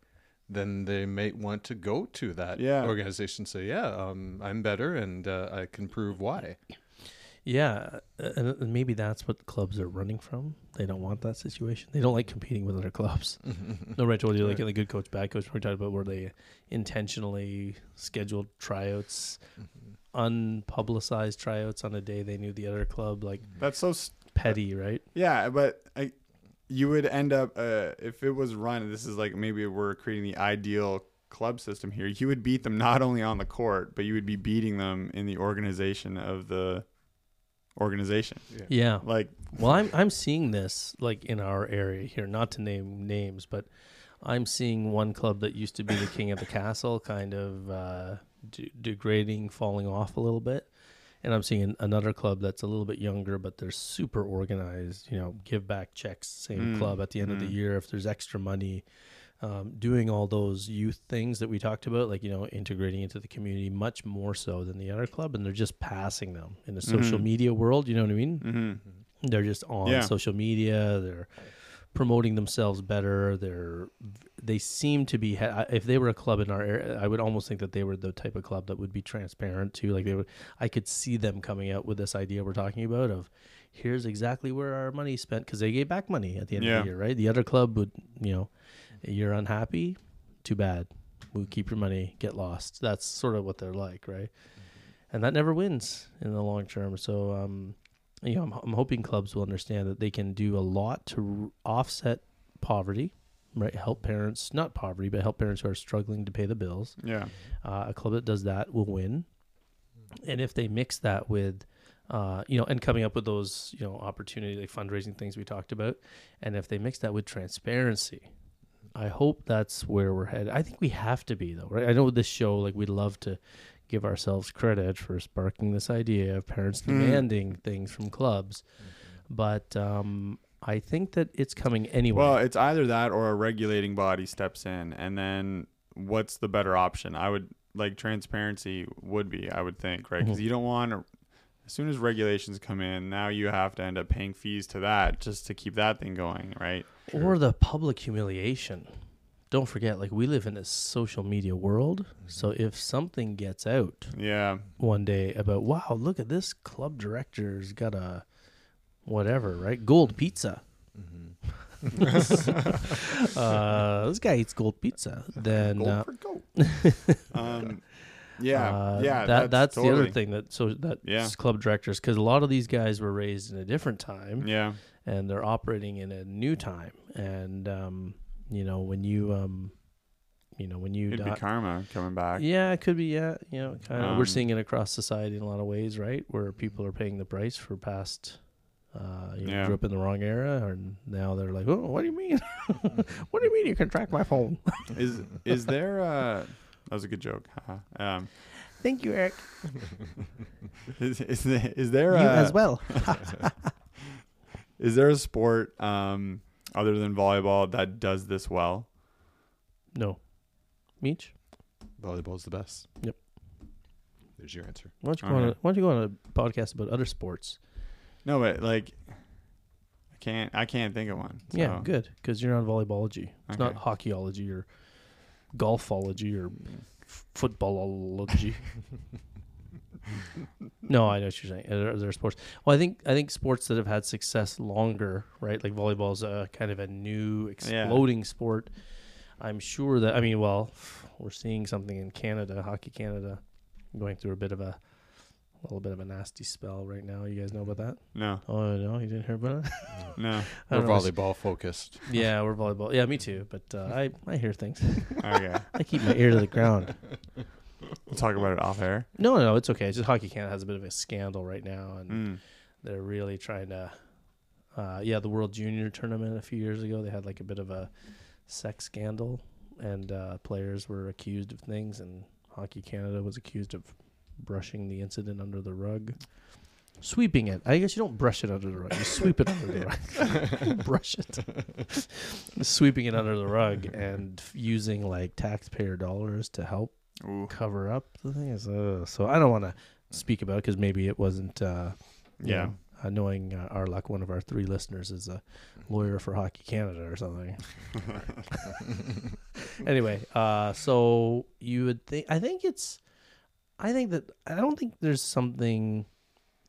S4: then they may want to go to that
S3: Yeah.
S4: organization. and Say, yeah, um, I'm better, and uh, I can prove why.
S2: Yeah, uh, and and maybe that's what clubs are running from. They don't want that situation. They don't like competing with other clubs. No, right. I told you like in the good coach, bad coach. We talked about where they intentionally scheduled tryouts, unpublicized tryouts on a day they knew the other club. Like
S3: That's so. s
S2: petty, right?
S3: yeah, but I, you would end up uh, if it was run. This is like maybe we're creating the ideal club system here. You would beat them not only on the court, but you would be beating them in the organization of the organization.
S2: Yeah.
S3: Like,
S2: Well, I'm I'm seeing this like in our area here, not to name names, but I'm seeing one club that used to be the king of the castle kind of uh, de- degrading, falling off a little bit, and I'm seeing another club that's a little bit younger, but they're super organized. You know, give back checks, same
S3: Mm,
S2: club at the end of the
S3: mm.
S2: year if there's extra money. Um, doing all those youth things that we talked about, like you know, integrating into the community much more so than the other club, and they're just passing them in the social
S3: Mhm.
S2: media world. You know what I mean?
S3: hmm
S2: they're just on
S3: Yeah.
S2: social media they're promoting themselves better. They're they seem to be if they were a club in our area i would almost think that they were the type of club that would be transparent too. Like they would i could see them coming out with this idea we're talking about of here's exactly where our money spent because they gave back money at the end
S3: Yeah.
S2: of the year right? The other club would you know you're unhappy? Too bad. We'll keep your money get lost. That's sort of what they're like right? And that never wins in the long term. So um you know, I'm, I'm hoping clubs will understand that they can do a lot to r- offset poverty, right? Help parents, not poverty, but help parents who are struggling to pay the bills.
S3: Yeah.
S2: Uh, a club that does that will win. And if they mix that with, uh, you know, and coming up with those, you know, opportunity like fundraising things we talked about, and if they mix that with transparency, I hope that's where we're headed. I think we have to be though, right? I know this show, like, we'd love to give ourselves credit for sparking this idea of parents
S3: Hmm.
S2: demanding things from clubs, but um, I think that it's coming anyway.
S3: Well, it's either that or a regulating body steps in, and then what's the better option? I would like transparency would be, I would think, right? Because
S2: Mhm.
S3: you don't want to. As soon as regulations come in, now you have to end up paying fees to that just to keep that thing going, right?
S2: or the public humiliation. Don't forget, like we live in a social media world. So if something gets out
S3: Yeah,
S2: one day about, wow, look at this club director's got a whatever, right? Gold pizza. uh, this guy eats gold pizza. Then
S3: Gold
S2: uh,
S3: for gold. um, yeah,
S2: uh,
S3: yeah.
S2: that that's, the other thing that so that
S3: Yeah.
S2: club directors because a lot of these guys were raised in a different time
S3: Yeah,
S2: and they're operating in a new time and um, you know when you um, you know when you
S3: it'd be karma coming back.
S2: yeah it could be yeah you know kind of we're
S3: Um,
S2: seeing it across society in a lot of ways right where people are paying the price for past Uh, you
S3: Yeah.
S2: grew up in the wrong era, and now they're like, "Oh, what do you mean? what do you mean you can track my phone?"
S3: Is is there? Uh, that was a good joke. haha. Um,
S2: Thank you, Erik.
S3: is, is there, is there
S2: you
S3: a,
S2: as well.
S3: Is there a sport um, other than volleyball that does this well?
S2: No, Meach.
S4: Volleyball's the best.
S2: Yep.
S4: There's your answer.
S2: Why don't you go on? A,
S3: Okay.
S2: why don't you go on a podcast about other sports?
S3: No, but like, I can't. I can't think of one.
S2: Yeah, good because you're on Volleyballogy. It's not hockeyology or golfology or f- footballology. no, I know what you're saying. Are there sports? Well, I think I think sports that have had success longer, right? Like volleyball is a kind of a new exploding sport. I'm sure that I mean, well, we're seeing something in Canada, Hockey Canada, going through a bit of a, a little bit of a nasty spell right now. You guys know about that?
S3: No,
S2: Oh no, you didn't hear about it.
S3: no.
S4: We're
S2: know.
S4: volleyball focused.
S2: Yeah, we're volleyball. Yeah, me too. But uh, I I hear things.
S3: Okay,
S2: I keep my ear to the ground.
S3: We'll talk about it off air.
S2: No, no, it's okay. It's just Hockey Canada has a bit of a scandal right now, and
S3: Mm.
S2: they're really trying to. Uh, yeah, the World Junior Tournament a few years ago, they had like a bit of a sex scandal, and uh, players were accused of things, and Hockey Canada was accused of brushing the incident under the rug, sweeping it. I guess you don't brush it under the rug; you sweep it under the rug. brush it, sweeping it under the rug, and f- using like taxpayer dollars to help
S3: Ooh.
S2: cover up the thing is uh, so i don't want to speak about it because maybe it wasn't uh
S3: Yeah.
S2: know, uh, knowing uh, our luck one of our three listeners is a lawyer for hockey canada or something anyway uh so you would think i think it's i think that i don't think there's something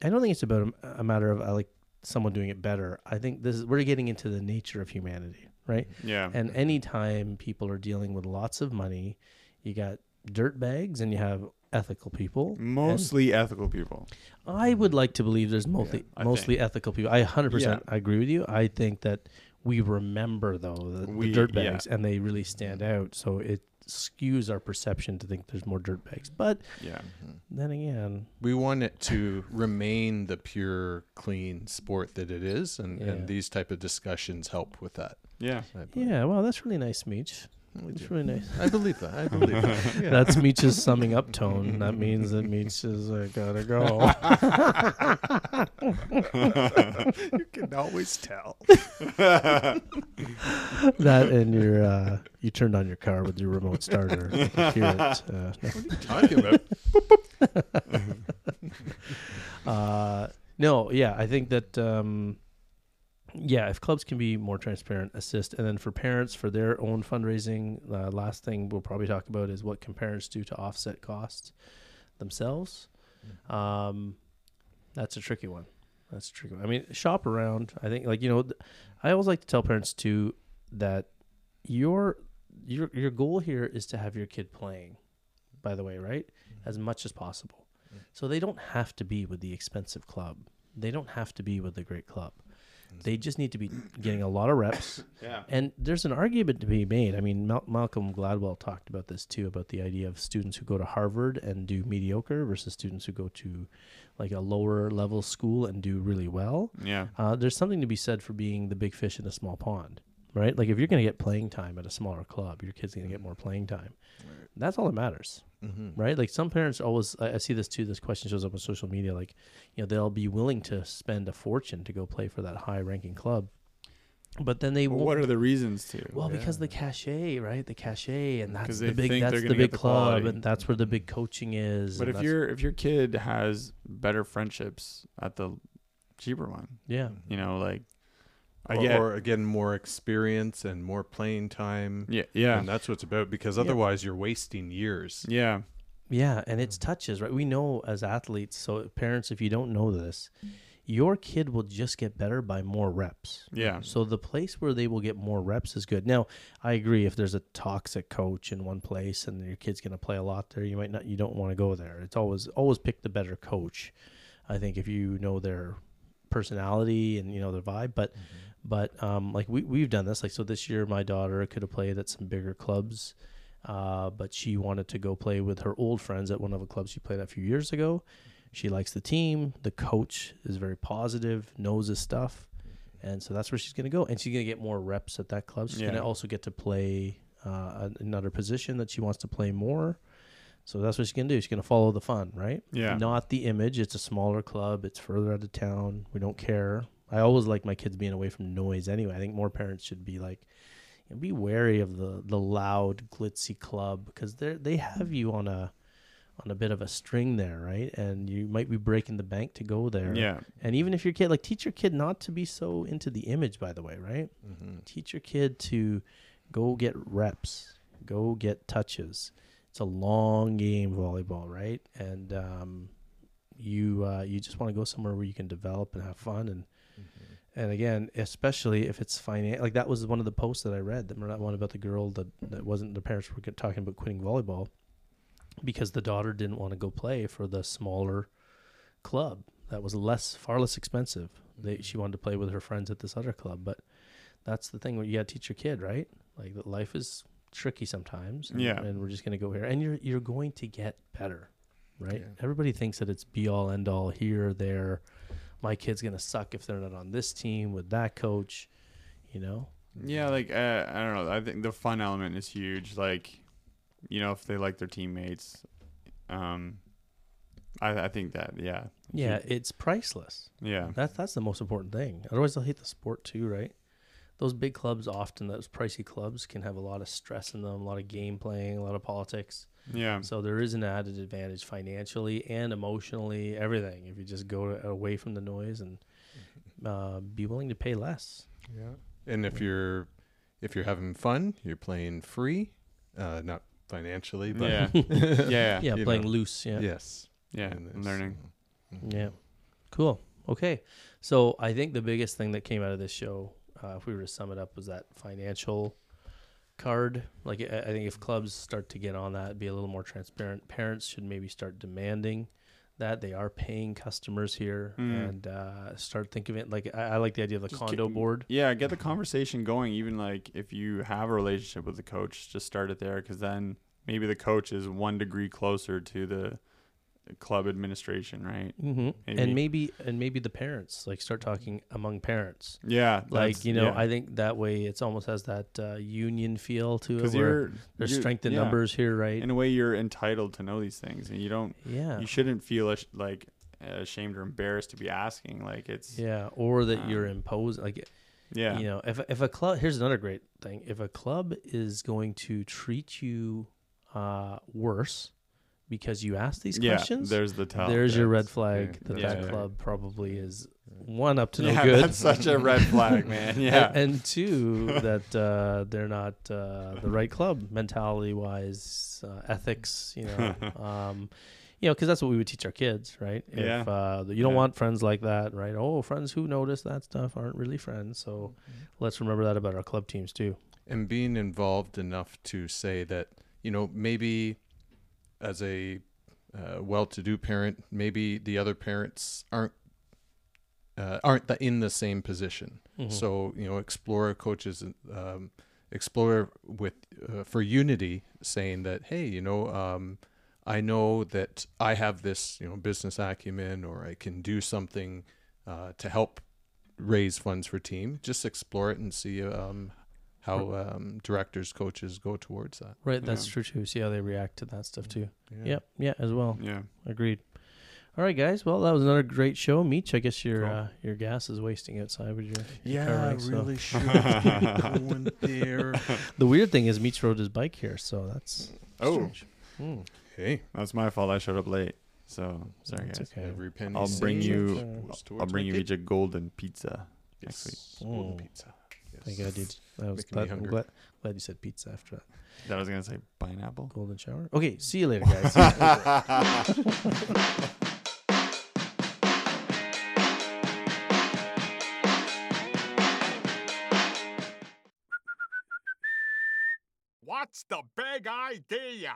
S2: i don't think it's about a, a matter of uh, like someone doing it better i think this is we're getting into the nature of humanity right
S3: Yeah.
S2: and anytime people are dealing with lots of money, you got dirt bags and you have ethical people.
S3: Mostly ethical people.
S2: I would like to believe there's mostly
S3: I
S2: mostly ethical people. I 100%
S3: Yeah.
S2: agree with you. I think that we remember though the, the
S3: We-
S2: dirt
S3: yeah.
S2: bags and they really stand out. So it skews our perception to think there's more dirt bags. But
S3: Yeah. Mm-hmm.
S2: then again,
S4: We want it to remain the pure, clean sport that it is, and,
S2: Yeah.
S4: and these type of discussions help with that.
S3: Yeah.
S2: Yeah, well, that's really nice, Meach.
S4: We
S2: It's
S4: do.
S2: really nice.
S4: I believe that. I believe that. Yeah.
S2: That's Meach's summing up tone. That means that Meach is uh, gotta go.
S3: you can always tell.
S2: that and your uh, you turned on your car with your remote starter. You can hear it. Uh,
S4: talking about.
S2: uh, no, yeah, I think that um, yeah, if clubs can be more transparent, assist, and then for parents for their own fundraising, uh, last thing we'll probably talk about is what can parents do to offset costs themselves. Um, that's a tricky one. That's a tricky one. I mean, shop around. I think, like you know, th- I always like to tell parents too that your your your goal here is to have your kid playing. By the way, right, as much as possible. So they don't have to be with the expensive club. They don't have to be with the great club. They just need to be getting a lot of reps.
S3: Yeah.
S2: And there's an argument to be made. I mean, Mal- Malcolm Gladwell talked about this too about the idea of students who go to Harvard and do mediocre versus students who go to like a lower level school and do really well.
S3: Yeah.
S2: Uh, there's something to be said for being the big fish in a small pond, right? Like if you're going to get playing time at a smaller club, your kid's going to get more playing time. That's all that matters
S4: Mm-hmm.
S2: right? Like some parents always, I, I see this too. This question shows up on social media. Like, you know, they'll be willing to spend a fortune to go play for that high-ranking club, but then they
S3: Well, what are the reasons to?
S2: well, because the
S4: Yeah.
S2: cachet, right? The cachet, and that's the big. That's the big
S3: the
S2: club,
S3: quality.
S2: and that's where the big coaching is.
S3: But if your if your kid has better friendships at the cheaper one,
S2: yeah,
S3: you know, like I
S4: or,
S3: get
S4: or again, more experience and more playing time.
S3: yeah yeah
S4: And that's what it's about because
S2: Yeah.
S4: otherwise you're wasting years.
S3: yeah
S2: Yeah, and it's touches, right? We know as athletes, so parents, if you don't know this, your kid will just get better by more reps.
S3: yeah
S2: So the place where they will get more reps is good. Now, I agree if there's a toxic coach in one place and your kid's going to play a lot there, you might not you don't want to go there. It's always always pick the better coach. I think if you know their personality and you know their vibe, but but um like we we've done this like so this year my daughter could have played at some bigger clubs. Uh, but she wanted to go play with her old friends at one of the clubs she played at a few years ago. She likes the team. The coach is very positive, knows his stuff, and so that's where she's going to go. And she's going to get more reps at that club. She's going to also get to play uh, another position that she wants to play more. So that's what she's going to do. She's going to follow the fun, right?
S3: Yeah.
S2: Not the image. It's a smaller club. It's further out of town. We don't care. I always like my kids being away from noise anyway. I think more parents should be like, you know, be wary of the the loud, glitzy club because they they have you on a on a bit of a string there, right? And you might be breaking the bank to go there.
S3: Yeah.
S2: And even if your kid, like, teach your kid not to be so into the image. By the way, right?
S4: Mm-hmm.
S2: Teach your kid to go get reps, go get touches. It's a long game, volleyball, right? And um, you uh, you just want to go somewhere where you can develop and have fun and and again, especially if it's finance, like that was one of the posts that I read. That one about the girl that that wasn't the parents were talking about quitting volleyball because the daughter didn't want to go play for the smaller club that was less, far less expensive. They, she wanted to play with her friends at this other club, but that's the thing where you got to teach your kid, right? Like that life is tricky sometimes. And,
S3: Yeah.
S2: and we're just gonna go here, and you're you're going to get better, right?
S4: Yeah.
S2: Everybody thinks that it's be all end all here, there. My kid's gonna suck if they're not on this team with that coach, you know.
S3: Yeah, like uh, I don't know. I think the fun element is huge. Like, you know, if they like their teammates, um, I I think that yeah,
S2: Yeah, it's priceless.
S3: yeah,
S2: That's that's the most important thing. Otherwise, they'll hate the sport too, right? Those big clubs, often those pricey clubs, can have a lot of stress in them, a lot of game playing, a lot of politics.
S3: yeah,
S2: So there is an added advantage financially and emotionally, everything. If you just go away from the noise and uh, be willing to pay less.
S4: Yeah. And if you're if you're having fun, you're playing free, uh, not financially, but
S3: yeah, yeah,
S2: Yeah,
S3: yeah,
S2: playing
S4: know.
S2: loose. Yeah.
S4: yes.
S3: yeah.
S4: And
S3: I'm learning.
S4: mhm.
S2: Yeah. Cool. Okay. So I think the biggest thing that came out of this show, uh, if we were to sum it up, was that financial card. Like, I I think if clubs start to get on that, be a little more transparent, parents should maybe start demanding that they are paying customers here
S3: Mm.
S2: and uh, start thinking of it. Like, I, I like the idea of the
S3: Just
S2: condo
S3: get-
S2: board.
S3: Yeah, get the conversation going. Even like if you have a relationship with the coach, just start it there because then maybe the coach is one degree closer to the club administration, right?
S2: Mm-hmm.
S3: Maybe.
S2: And maybe, and maybe the parents, like, start talking among parents.
S3: Yeah,
S2: Like, you know,
S3: yeah.
S2: I think that way it's almost has that uh, union feel to it.
S3: because
S2: Where there's
S3: you're-
S2: strength in
S3: yeah.
S2: numbers here, right?
S3: In a way, you're entitled to know these things, and you don't.
S2: yeah.
S3: You shouldn't feel ash- like ashamed or embarrassed to be asking. Like it's
S2: Yeah, or that
S3: Um,
S2: you're imposed. Like,
S3: yeah,
S2: you know, if if a club here's another great thing: if a club is going to treat you uh, worse because you ask these
S3: yeah.
S2: questions,
S3: There's the tell.
S2: there's your red flag
S4: yeah,
S2: that
S3: yeah,
S2: that
S3: yeah.
S2: club probably is one up to no
S3: yeah,
S2: good.
S3: that's such a red flag, man. Yeah,
S2: And, and two, that uh, they're not uh, the right club mentality wise, uh, ethics, you know, um, you know, because that's what we would teach our kids, right?
S3: Yeah.
S2: Uh, you don't
S3: Yeah.
S2: want friends like that, right? Oh, friends who notice that stuff aren't really friends. So let's remember that about our club teams too.
S4: and being involved enough to say that you know maybe as a uh, well-to-do parent maybe the other parents aren't uh, aren't the, in the same position
S2: Mhm.
S4: so you know explore coaches um, explore with uh, for unity saying that hey you know um, i know that i have this you know business acumen or i can do something uh, to help raise funds for team just explore it and see um, how um, directors coaches go towards that
S2: Right, that's
S3: Yeah.
S2: true too. See how they react to that stuff too.
S4: yeah.
S2: Yep, yeah, as well.
S3: yeah.
S2: Agreed. All right, guys. Well, that was another great show. Meach, I guess your
S3: Cool.
S2: uh, your gas is wasting outside with your
S4: Yeah,
S2: car
S4: I
S2: rank, so-
S4: really should be going there.
S2: The weird thing is Meach rode his bike here, so that's
S3: Oh,
S2: strange. Hmm.
S4: Hey,
S3: that's my fault. I showed up late. So sorry,
S2: That's
S3: guys.
S2: okay.
S4: every penny.
S3: I'll bring you- I'll bring you each a golden pizza next week.
S4: Yes, golden
S2: Mm.
S4: pizza. Yes.
S2: Thank God, dude. I was
S4: Making me
S2: glad,
S4: hungry.
S2: glad, glad you said pizza after that.
S3: That was gonna say pineapple.
S2: Golden shower. Okay, see you later, guys.
S1: What's the big idea?